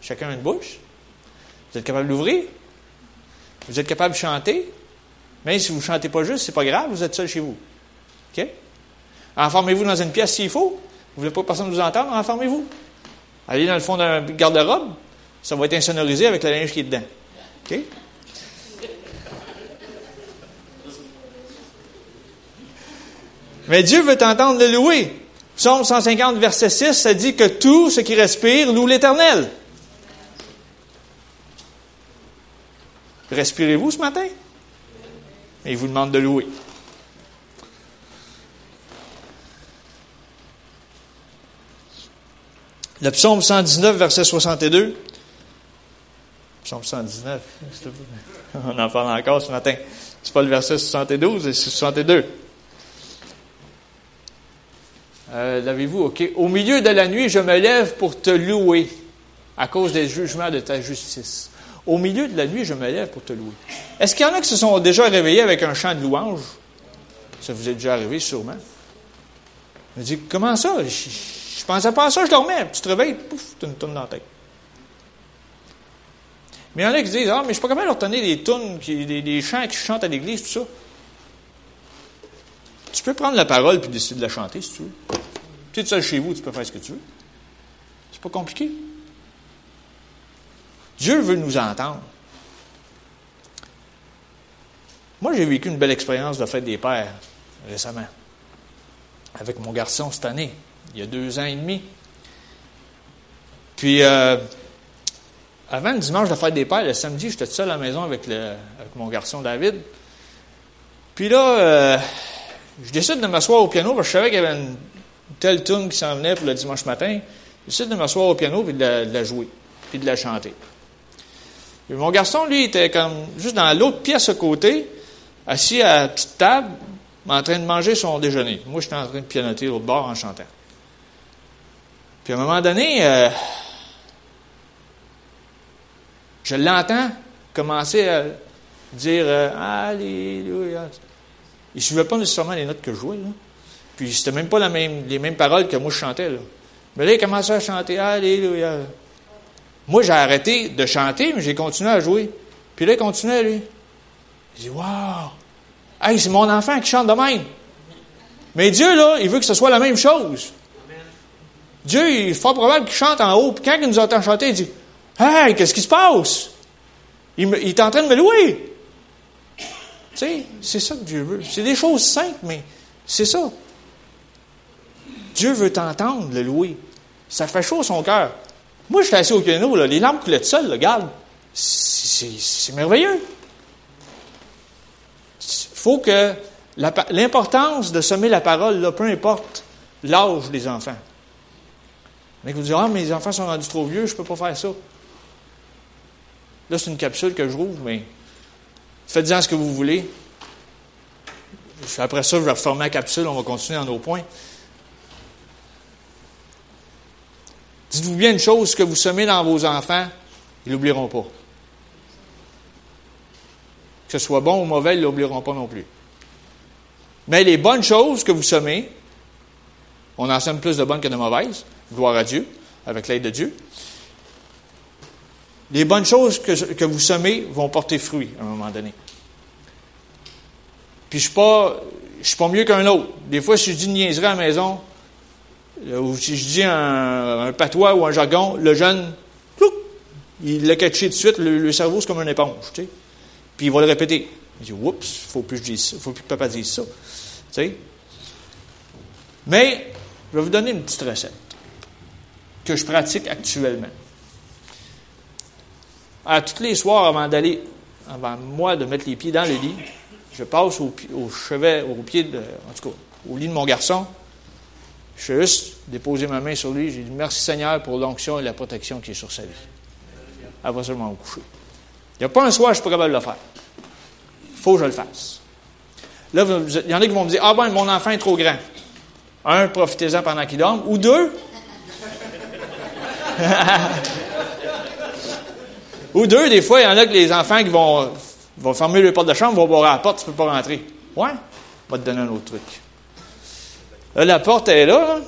Chacun a une bouche? Vous êtes capable d'ouvrir? Vous êtes capable de chanter? Même si vous ne chantez pas juste, c'est pas grave, vous êtes seul chez vous. OK? Enfermez-vous dans une pièce s'il faut. Vous voulez pas que personne vous entende, enfermez-vous. Allez dans le fond d'un garde-robe, ça va être insonorisé avec la linge qui est dedans. OK? Mais Dieu veut t'entendre le louer. Psaume 150, verset 6, ça dit que tout ce qui respire loue l'Éternel. Respirez-vous ce matin? Et il vous demande de louer. Le psaume 119, verset 62. Psaume 119. On en parle encore ce matin. C'est pas le verset 72, c'est 62. Euh, L'avez-vous? OK. Au milieu de la nuit, je me lève pour te louer à cause des jugements de ta justice. Au milieu de la nuit, je me lève pour te louer. Est-ce qu'il y en a qui se sont déjà réveillés avec un chant de louange? Ça vous est déjà arrivé, sûrement. Je me dis, comment ça? Je, je pensais pas à ça, je dormais. Tu te réveilles, pouf, tu une tourne dans la tête. Mais il y en a qui disent, ah, mais je suis pas capable de retenir des tunes, des chants qui chantent à l'église, tout ça. Tu peux prendre la parole puis décider de la chanter si tu veux. Tu es seul chez vous, tu peux faire ce que tu veux. C'est pas compliqué. Dieu veut nous entendre. Moi, j'ai vécu une belle expérience de fête des pères récemment. Avec mon garçon cette année, il y a deux ans et demi. Puis, euh, avant le dimanche de fête des pères, le samedi, j'étais seul à la maison avec mon garçon David. Puis là, euh, je décide de m'asseoir au piano parce que je savais qu'il y avait une telle tune qui s'en venait pour le dimanche matin. Je décide de m'asseoir au piano et de la, jouer, puis de la chanter. mon garçon, lui, était comme juste dans l'autre pièce à côté, assis à la petite table, en train de manger son déjeuner. Moi, j'étais en train de pianoter l'autre bord en chantant. Puis à un moment donné, euh, je l'entends commencer à dire euh, Alléluia. Il ne suivait pas nécessairement les notes que je jouais. Là. Puis c'était même pas les mêmes paroles que moi je chantais. Mais là, il commençait à chanter Alléluia. Moi, j'ai arrêté de chanter, mais j'ai continué à jouer. Puis là, il continuait, lui. Il dit Waouh! Hey, c'est mon enfant qui chante de même. Mais Dieu, là, il veut que ce soit la même chose. Dieu, il est fort probable qu'il chante en haut. Puis quand il nous entend chanter, il dit Hey, qu'est-ce qui se passe? Il est en train de me louer. Tu sais, c'est ça que Dieu veut. C'est des choses simples, mais c'est ça. Dieu veut t'entendre le louer. Ça fait chaud son cœur. Moi, je suis assis au piano, là, les larmes coulaient de seul, regarde. C'est merveilleux. Il faut que l'importance de semer la parole, là, peu importe l'âge des enfants. Mais vous dites, ah, mes enfants sont rendus trop vieux, je ne peux pas faire ça. Là, c'est une capsule que je rouvre, mais Faites-en ce que vous voulez. Après ça, je vais reformer la capsule, on va continuer dans nos points. Dites-vous bien une chose, que vous semez dans vos enfants, ils l'oublieront pas. Que ce soit bon ou mauvais, ils ne l'oublieront pas non plus. Mais les bonnes choses que vous semez, on en sème plus de bonnes que de mauvaises, gloire à Dieu, avec l'aide de Dieu. Les bonnes choses que, vous semez vont porter fruit à un moment donné. Puis je ne suis pas mieux qu'un autre. Des fois, si je dis une niaiserie à la maison, euh, ou si je dis un, patois ou un jargon, le jeune, il l'a catché de suite, le, cerveau, c'est comme une éponge. Puis il va le répéter. Il dit, oups, faut plus je faut plus que papa dise ça. Mais, je vais vous donner une petite recette. que je pratique actuellement. À tous les soirs, avant d'aller, avant moi de mettre les pieds dans le lit, je passe au, chevet, au pied de, en tout cas, au lit de mon garçon. Je fais juste déposer ma main sur lui. J'ai dit merci Seigneur pour l'onction et la protection qui est sur sa vie. Va seulement me coucher. Il n'y a pas un soir, je suis pas capable de le faire. Il faut que je le fasse. Là, il y en a qui vont me dire Ah ben, mon enfant est trop grand. Un, profitez-en pendant qu'il dorme. Ou deux, Ou deux, des fois, il y en a que les enfants qui vont, vont fermer le porte de chambre, vont boire à la porte, tu ne peux pas rentrer. Ouais, va te donner un autre truc. Là, la porte est là,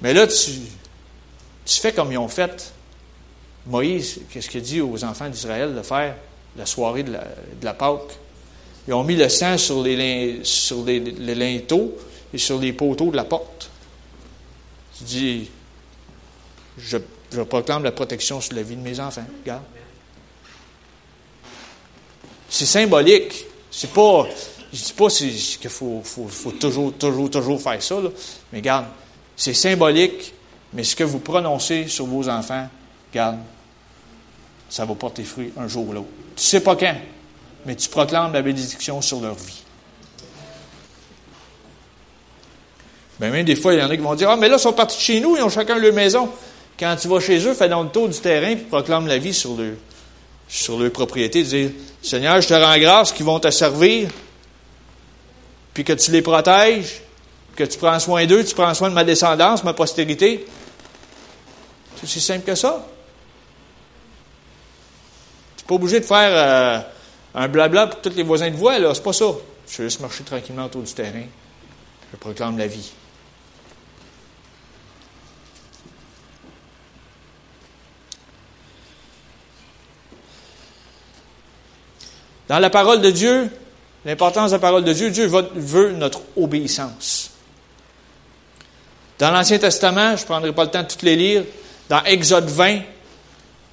mais là, tu, tu fais comme ils ont fait. Moïse, qu'est-ce qu'il dit aux enfants d'Israël de faire la soirée de la, de la Pâque? Ils ont mis le sang sur les, sur les, les linteaux et sur les poteaux de la porte. Tu dis, je, je proclame la protection sur la vie de mes enfants. Regarde. C'est symbolique. C'est pas. Je dis pas qu'il faut, toujours, toujours, toujours faire ça, mais regarde, c'est symbolique, mais ce que vous prononcez sur vos enfants, regarde, ça va porter fruit un jour ou l'autre. Tu sais pas quand, mais tu proclames la bénédiction sur leur vie. Ben, même des fois, il y en a qui vont dire Ah, mais là, ils sont partis de chez nous, ils ont chacun leur maison. Quand tu vas chez eux, fais dans le tour du terrain et proclame la vie sur leur, sur leur propriété. Dire Seigneur, je te rends grâce qu'ils vont te servir, puis que tu les protèges, que tu prends soin d'eux, tu prends soin de ma descendance, ma postérité. C'est aussi simple que ça. Tu n'es pas obligé de faire euh, un blabla pour tous les voisins de voie, là. C'est pas ça. Je vais juste marcher tranquillement autour du terrain. Je proclame la vie. Dans la parole de Dieu, l'importance de la parole de Dieu, Dieu veut notre obéissance. Dans l'Ancien Testament, je ne prendrai pas le temps de toutes les lire, dans Exode 20,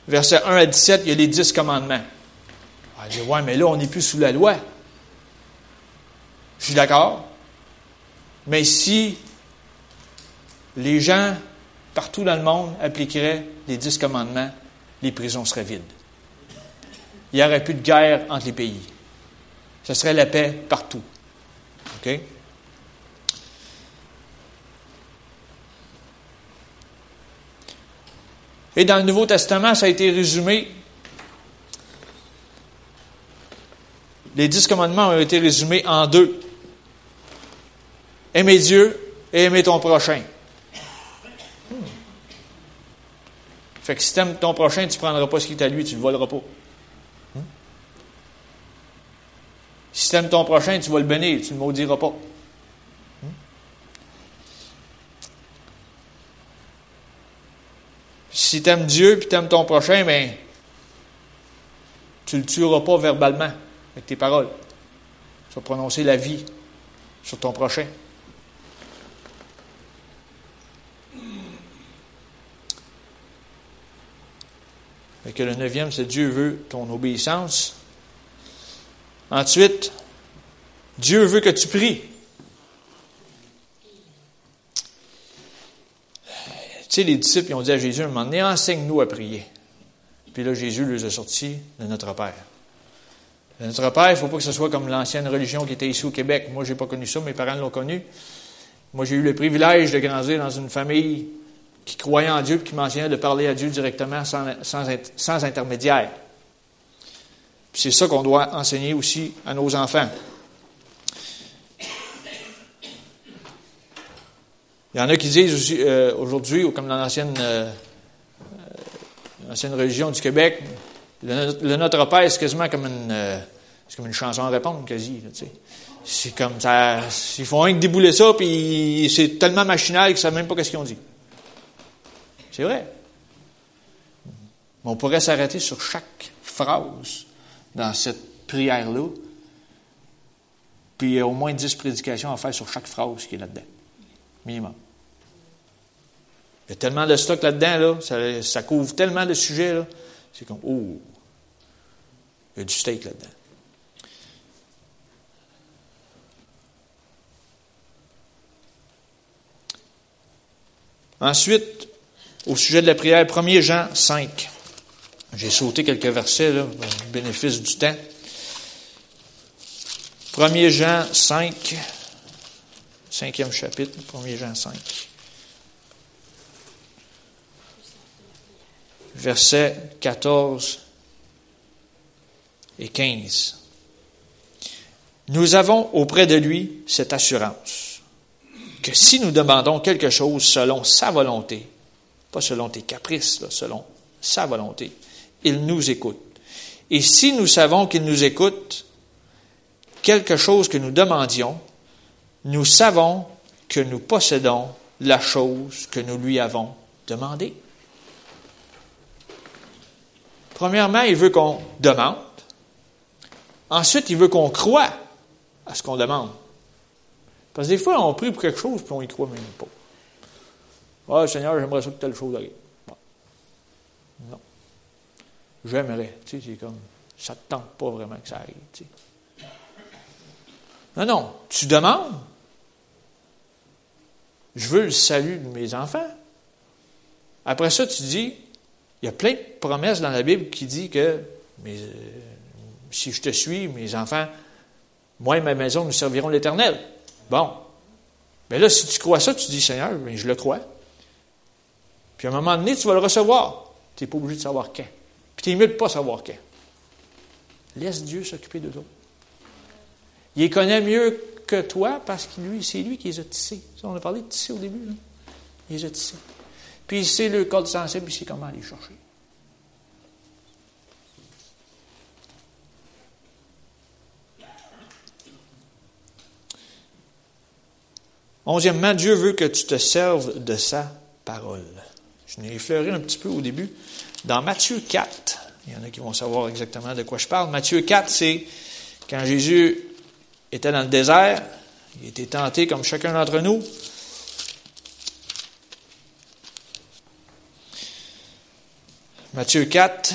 versets 1 à 17, il y a les dix commandements. Va dire, ouais, mais là, on n'est plus sous la loi. Je suis d'accord. Mais si les gens partout dans le monde appliqueraient les dix commandements, les prisons seraient vides il n'y aurait plus de guerre entre les pays. Ce serait la paix partout. OK? Et dans le Nouveau Testament, ça a été résumé. Les dix commandements ont été résumés en deux. Aimer Dieu et aimer ton prochain. Fait que si tu aimes ton prochain, tu ne prendras pas ce qui est à lui, tu ne le voleras pas. Si tu aimes ton prochain, tu vas le bénir, tu ne maudiras pas. Si tu aimes Dieu et tu aimes ton prochain, ben, tu ne le tueras pas verbalement avec tes paroles. Tu vas prononcer la vie sur ton prochain. Et que le neuvième, c'est Dieu veut ton obéissance. Ensuite, Dieu veut que tu pries. Tu sais, les disciples ont dit à Jésus un moment donné, enseigne-nous à prier. Puis là, Jésus les a sortis de notre Père. De notre Père, il ne faut pas que ce soit comme l'ancienne religion qui était ici au Québec. Moi, je n'ai pas connu ça, mes parents l'ont connu. Moi, j'ai eu le privilège de grandir dans une famille qui croyait en Dieu et qui m'enseignait de parler à Dieu directement sans, sans, sans intermédiaire. C'est ça qu'on doit enseigner aussi à nos enfants. Il y en a qui disent aussi, euh, aujourd'hui, comme dans l'ancienne euh, euh religion du Québec, le, Notre Père, c'est quasiment comme une, euh, comme une chanson à répondre, quasi. c'est comme ça. Ils font rien que débouler ça, puis c'est tellement machinal qu'ils ne savent même pas ce qu'ils ont dit. C'est vrai. Mais on pourrait s'arrêter sur chaque phrase dans cette prière-là. Puis il y a au moins dix prédications à faire sur chaque phrase qui est là-dedans. Minimum. Il y a tellement de stock là-dedans, là, ça, couvre tellement de sujets, là. C'est comme, oh, il y a du steak là-dedans. Ensuite, au sujet de la prière, 1 Jean 5. J'ai sauté quelques versets, là, le bénéfice du temps. 1 Jean 5, cinquième chapitre, 1 Jean 5. Versets 14 et 15. Nous avons auprès de lui cette assurance que si nous demandons quelque chose selon sa volonté, pas selon tes caprices, selon sa volonté, il nous écoute. Et si nous savons qu'il nous écoute, quelque chose que nous demandions, nous savons que nous possédons la chose que nous lui avons demandée. Premièrement, il veut qu'on demande. Ensuite, il veut qu'on croie à ce qu'on demande. Parce que des fois, on prie pour quelque chose, puis on y croit même pas. Ah, Seigneur, j'aimerais ça que telle chose arrive. Non. J'aimerais. Tu sais, comme, ça ne te tente pas vraiment que ça arrive. Tu sais. Non, non. Tu demandes. Je veux le salut de mes enfants. Après ça, tu dis, il y a plein de promesses dans la Bible qui disent que euh, si je te suis, mes enfants, moi et ma maison, nous servirons l'Éternel. Bon. Mais là, si tu crois ça, tu dis, Seigneur, mais je le crois. Puis à un moment donné, tu vas le recevoir. Tu n'es pas obligé de savoir quand. N'es mieux de pas savoir quand. Laisse Dieu s'occuper de toi. Il les connaît mieux que toi parce que lui, c'est lui qui les a tissés. On a parlé de tisser au début. Il les a tissés. Puis il sait le code sensible, il sait comment aller chercher. Onzièmement, Dieu veut que tu te serves de sa parole. Je n'ai effleuré un petit peu au début. Dans Matthieu 4, il y en a qui vont savoir exactement de quoi je parle. Matthieu 4, c'est quand Jésus était dans le désert, il était tenté comme chacun d'entre nous. Matthieu 4,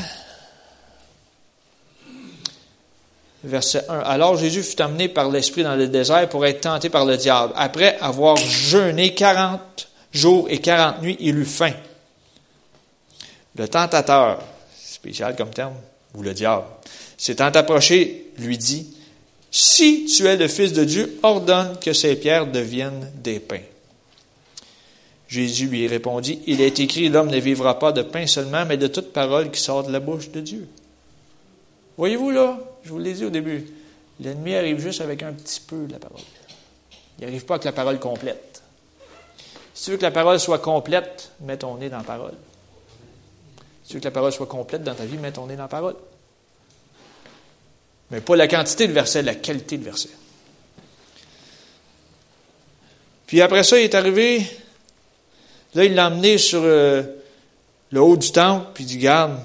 verset 1. Alors Jésus fut amené par l'Esprit dans le désert pour être tenté par le diable. Après avoir jeûné quarante jours et quarante nuits, il eut faim. Le tentateur, spécial comme terme, ou le diable, s'étant approché, lui dit, Si tu es le Fils de Dieu, ordonne que ces pierres deviennent des pains. Jésus lui répondit, Il est écrit, l'homme ne vivra pas de pain seulement, mais de toute parole qui sort de la bouche de Dieu. Voyez-vous là, je vous l'ai dit au début, l'ennemi arrive juste avec un petit peu de la parole. Il n'arrive pas avec la parole complète. Si tu veux que la parole soit complète, mets ton nez dans la parole. Tu veux que la parole soit complète dans ta vie, mets ton nez dans la parole. Mais pas la quantité de versets, la qualité de versets. Puis après ça, il est arrivé, là, il l'a emmené sur euh, le haut du temple, puis il dit, garde,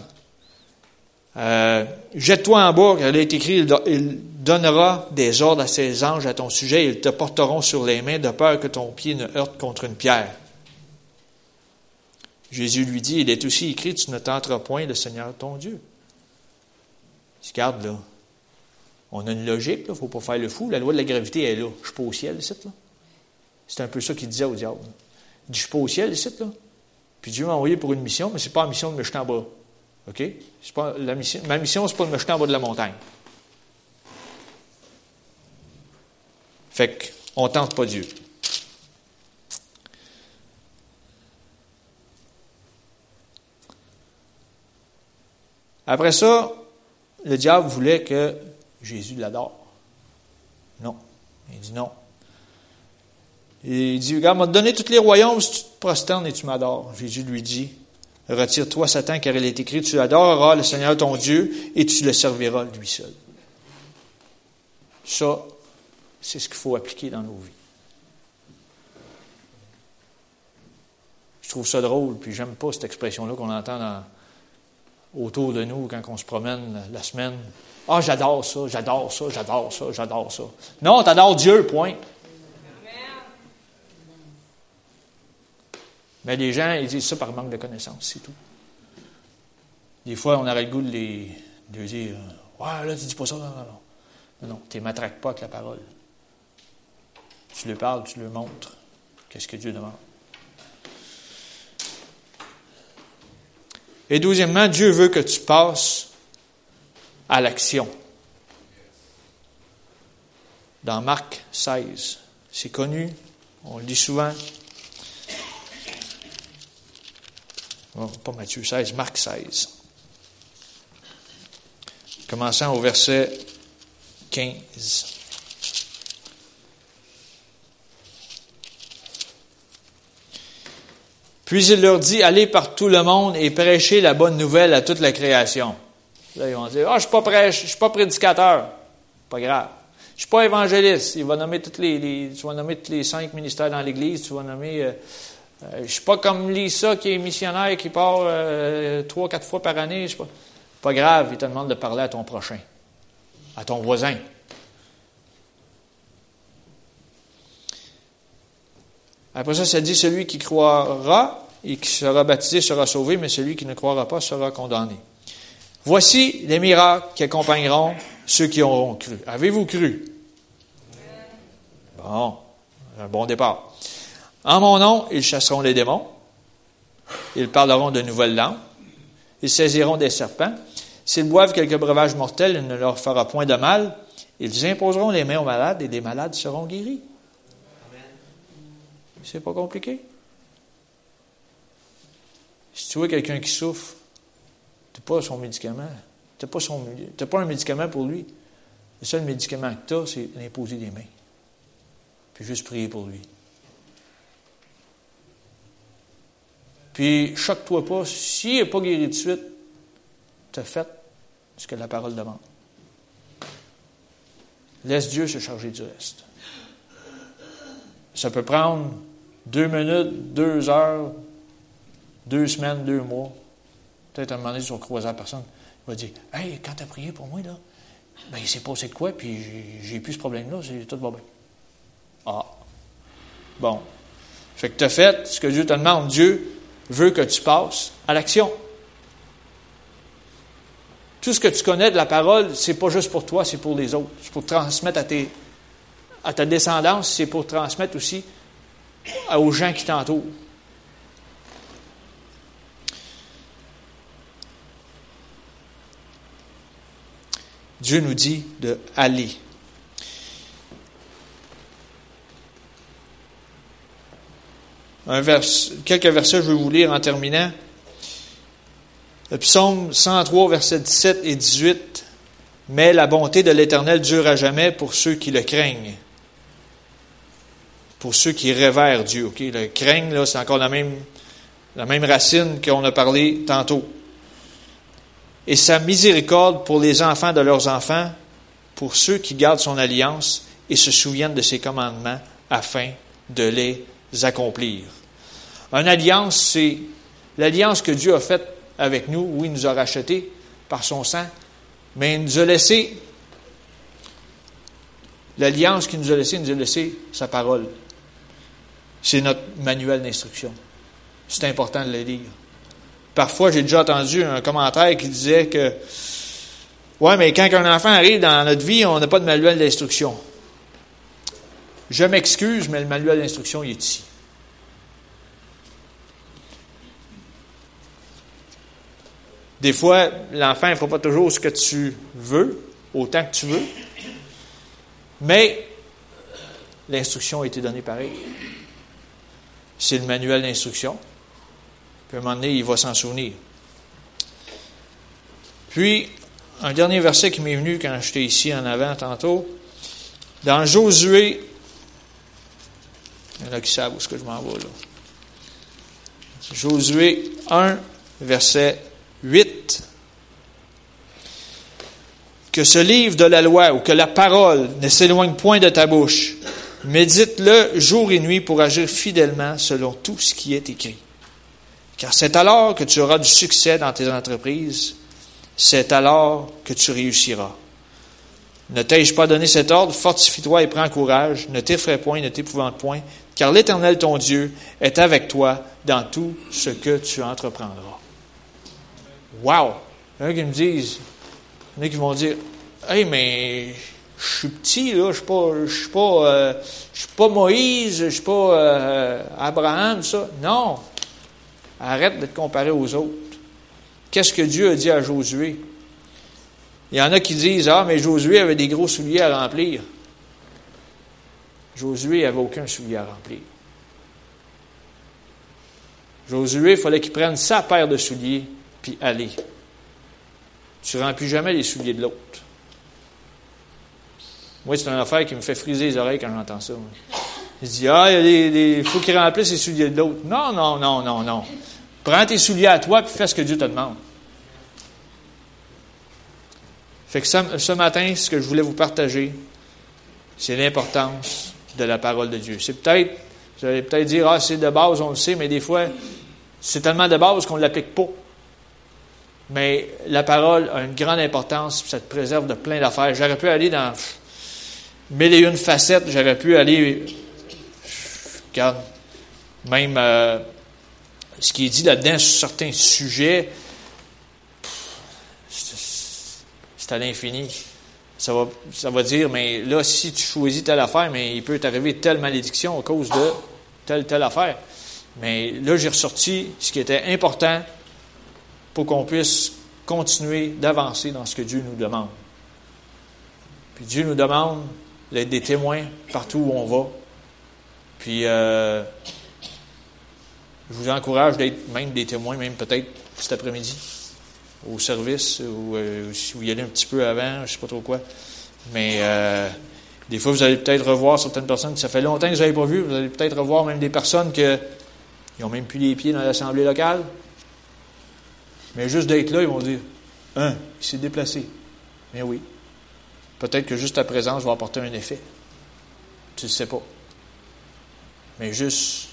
euh, jette-toi en bas, car il est écrit, il donnera des ordres à ses anges à ton sujet, ils te porteront sur les mains de peur que ton pied ne heurte contre une pierre. Jésus lui dit, il est aussi écrit, tu ne tenteras point le Seigneur ton Dieu. Regarde là. On a une logique, il ne faut pas faire le fou. La loi de la gravité est là. Je ne suis pas au ciel, ici, là. C'est un peu ça qu'il disait au diable. Il dit, je ne suis pas au ciel, ici, là. Puis Dieu m'a envoyé pour une mission, mais ce n'est pas la mission de me jeter en bas. OK? Pas la mission, ma mission, ce n'est pas de me jeter en bas de la montagne. Fait qu'on ne tente pas Dieu. Après ça, le diable voulait que Jésus l'adore. Non. Il dit non. il dit, regarde, m'a donné tous les royaumes si tu te prosternes et tu m'adores. Jésus lui dit, retire-toi Satan, car il est écrit, tu adoreras le Seigneur ton Dieu et tu le serviras lui seul. Ça, c'est ce qu'il faut appliquer dans nos vies. Je trouve ça drôle, puis j'aime pas cette expression-là qu'on entend dans, autour de nous quand on se promène la semaine. Ah, j'adore ça, j'adore ça, j'adore ça, j'adore ça. Non, t'adores Dieu, point. Mais les gens, ils disent ça par manque de connaissance, c'est tout. Des fois, on aurait le goût de les dire Ouais, là, tu dis pas ça, non, non, non. Non, non, tu ne m'attraques pas avec la parole. Tu le parles, tu le montres. Qu'est-ce que Dieu demande? Et douzièmement, Dieu veut que tu passes à l'action. Dans Marc 16, c'est connu, on le dit souvent. pas Matthieu 16, Marc 16. Commençant au verset 15. Puis il leur dit, allez par tout le monde et prêchez la bonne nouvelle à toute la création. Là, ils vont dire, ah, je suis pas prêche, je suis pas prédicateur. Pas grave. Je suis pas évangéliste. Il va nommer toutes les, tu vas nommer tous les cinq ministères dans l'Église. Tu vas nommer, euh, euh, je suis pas comme Lisa qui est missionnaire, qui part euh, trois, quatre fois par année. Je pas, pas grave. Il te demande de parler à ton prochain, à ton voisin. Après ça, ça dit celui qui croira et qui sera baptisé sera sauvé, mais celui qui ne croira pas sera condamné. Voici les miracles qui accompagneront ceux qui auront cru. Avez-vous cru? Bon, un bon départ. En mon nom, ils chasseront les démons. Ils parleront de nouvelles langues. Ils saisiront des serpents. S'ils boivent quelques breuvages mortels, il ne leur fera point de mal. Ils imposeront les mains aux malades et des malades seront guéris. C'est pas compliqué. Si tu vois quelqu'un qui souffre, n'as pas son médicament. N'as pas, pas un médicament pour lui. Le seul médicament que tu as, c'est d'imposer des mains. Puis juste prier pour lui. Puis, choque-toi pas. S'il n'est pas guéri de suite, as fait ce que la parole demande. Laisse Dieu se charger du reste. Ça peut prendre deux minutes, deux heures, deux semaines, deux mois. Peut-être un moment donné, vas croiser la personne. Il va dire Hey, quand tu as prié pour moi, là, ben, il s'est passé de quoi, puis j'ai plus ce problème-là, tout va bien. Ah. Bon. Fait que tu as fait ce que Dieu te demande. Dieu veut que tu passes à l'action. Tout ce que tu connais de la parole, c'est pas juste pour toi, c'est pour les autres. C'est pour transmettre à, tes, à ta descendance, c'est pour transmettre aussi aux gens qui t'entourent. Dieu nous dit de aller. Un vers, quelques versets, je vais vous lire en terminant. Le psaume 103, versets 17 et 18. Mais la bonté de l'Éternel dure à jamais pour ceux qui le craignent pour ceux qui révèrent Dieu. Le craigne, là, c'est encore la même, la même racine qu'on a parlé tantôt. Et sa miséricorde pour les enfants de leurs enfants, pour ceux qui gardent son alliance et se souviennent de ses commandements afin de les accomplir. Une alliance, c'est l'alliance que Dieu a faite avec nous, où il nous a rachetés par son sang, mais il nous a laissé l'alliance qu'il nous a laissée, il nous a laissé sa parole. C'est notre manuel d'instruction. C'est important de le lire. Parfois, j'ai déjà entendu un commentaire qui disait que Ouais, mais quand un enfant arrive dans notre vie, on n'a pas de manuel d'instruction. Je m'excuse, mais le manuel d'instruction, il est ici. Des fois, l'enfant ne fera pas toujours ce que tu veux, autant que tu veux, mais l'instruction a été donnée pareil c'est le manuel d'instruction. Puis à un moment donné, il va s'en souvenir. Puis, un dernier verset qui m'est venu quand j'étais ici en avant tantôt, dans Josué, il y en a qui savent où ce que je m'en vais là. Josué 1, verset 8. Que ce livre de la loi ou que la parole ne s'éloigne point de ta bouche, Médite-le jour et nuit pour agir fidèlement selon tout ce qui est écrit. Car c'est alors que tu auras du succès dans tes entreprises, c'est alors que tu réussiras. Ne t'ai-je pas donné cet ordre? Fortifie-toi et prends courage. Ne t'effraie point, ne t'épouvante point, car l'Éternel, ton Dieu, est avec toi dans tout ce que tu entreprendras. Wow! Il y en a qui me disent, il y en a qui vont dire, Hey, mais je suis petit, là, je suis pas, je suis pas, euh, Moïse, je suis pas euh, Abraham, ça. Non. Arrête de te comparer aux autres. qu'est-ce que Dieu a dit à Josué? Il y en a qui disent, ah, mais Josué avait des gros souliers à remplir. Josué n'avait aucun soulier à remplir. Josué, il fallait qu'il prenne sa paire de souliers, puis aller. Tu ne remplis jamais les souliers de l'autre. Moi, c'est une affaire qui me fait friser les oreilles quand j'entends ça. Il dit, ah, il faut qu'il remplisse les souliers de l'autre. Non, non, non, non, non. Prends tes souliers à toi, puis fais ce que Dieu te demande. Fait que ce, matin, ce que je voulais vous partager, c'est l'importance de la parole de Dieu. C'est peut-être, vous allez peut-être dire, ah, c'est de base, on le sait, mais des fois, c'est tellement de base qu'on ne l'applique pas. Mais la parole a une grande importance, ça te préserve de plein d'affaires. J'aurais pu aller dans mille et une facettes, j'aurais pu aller, regarde, même euh, ce qui est dit là-dedans sur certains sujets, c'est à l'infini. Ça va, ça va dire, mais là, si tu choisis telle affaire, mais il peut t'arriver telle malédiction à cause de telle, telle affaire. Mais là, j'ai ressorti ce qui était important pour qu'on puisse continuer d'avancer dans ce que Dieu nous demande. Puis Dieu nous demande d'être des témoins partout où on va. Puis euh, je vous encourage d'être même des témoins, même peut-être cet après-midi au service ou euh, si vous y allez un petit peu avant, je ne sais pas trop quoi. Mais euh, des fois, vous allez peut-être revoir certaines personnes ça fait longtemps que vous n'avez pas vu. Vous allez peut-être revoir même des personnes qui n'ont même plus les pieds dans l'Assemblée locale. Mais juste d'être là, ils vont dire Hein, il s'est déplacé. Mais oui. Peut-être que juste ta présence va apporter un effet. Tu ne sais pas. Mais juste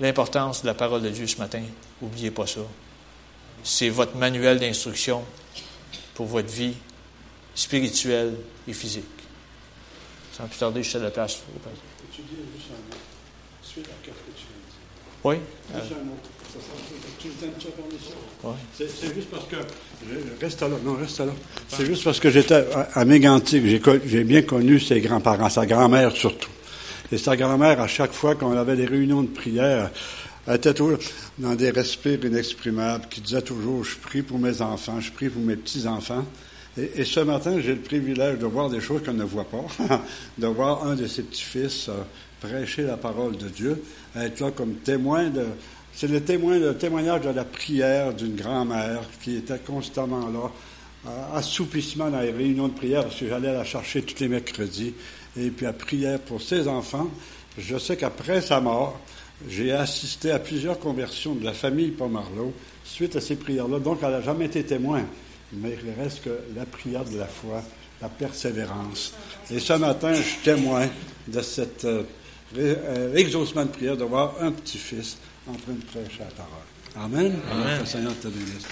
l'importance de la parole de Dieu ce matin, n'oubliez pas ça c'est votre manuel d'instruction pour votre vie spirituelle et physique. Sans plus tarder, je cède la place.
Tu dis juste un mot, suite à ce que tu viens de dire?
Oui.
C'est juste parce que. Reste là, non, reste là. C'est juste parce que j'étais à Mégantic, j'ai bien connu ses grands-parents, sa grand-mère surtout. Et sa grand-mère, à chaque fois qu'on avait des réunions de prière, elle était toujours dans des respires inexprimables, qui disait toujours, je prie pour mes enfants, je prie pour mes petits-enfants. Et, ce matin, j'ai le privilège de voir des choses qu'on ne voit pas, de voir un de ses petits-fils euh, prêcher la parole de Dieu, être là comme témoin de... C'est le, témoin, témoignage de la prière d'une grand-mère qui était constamment là, assoupissement dans les réunions de prière, parce que j'allais la chercher tous les mercredis, et puis à prière pour ses enfants. Je sais qu'après sa mort, j'ai assisté à plusieurs conversions de la famille Pomarlo suite à ces prières-là. Donc, elle n'a jamais été témoin. Mais il reste que la prière de la foi, la persévérance. Et ce matin, je suis témoin de cet euh, euh, exaucement de prière, de voir un petit-fils en train de prêcher la parole. Amen. Amen. le Seigneur te bénisse.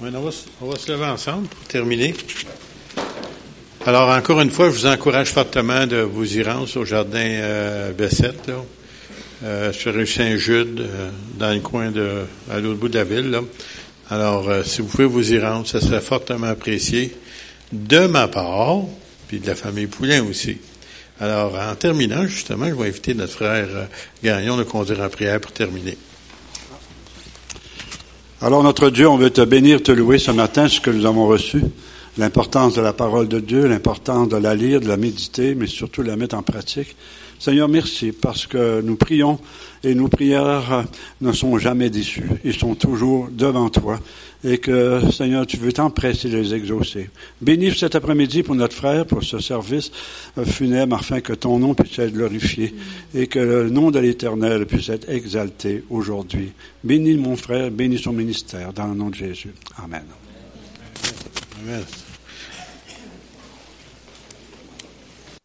on, va, on va se lever ensemble pour terminer. Alors, encore une fois, je vous encourage fortement de vous y rendre au jardin euh, Bessette, là, euh, sur rue Saint-Jude, euh, dans le coin de, à l'autre bout de la ville. Là. Alors, euh, si vous pouvez vous y rendre, ça serait fortement apprécié de ma part, puis de la famille Poulain aussi. Alors, en terminant, justement, je vais inviter notre frère Gagnon de conduire en prière pour terminer.
Alors, notre Dieu, on veut te bénir, te louer ce matin, ce que nous avons reçu l'importance de la parole de Dieu, l'importance de la lire, de la méditer, mais surtout de la mettre en pratique. Seigneur, merci parce que nous prions et nos prières ne sont jamais déçues. Ils sont toujours devant toi et que, Seigneur, tu veux t'empresser de les exaucer. Bénis cet après-midi pour notre frère, pour ce service funèbre, afin que ton nom puisse être glorifié et que le nom de l'Éternel puisse être exalté aujourd'hui. Bénis mon frère, bénis son ministère, dans le nom de Jésus. Amen.
Amen.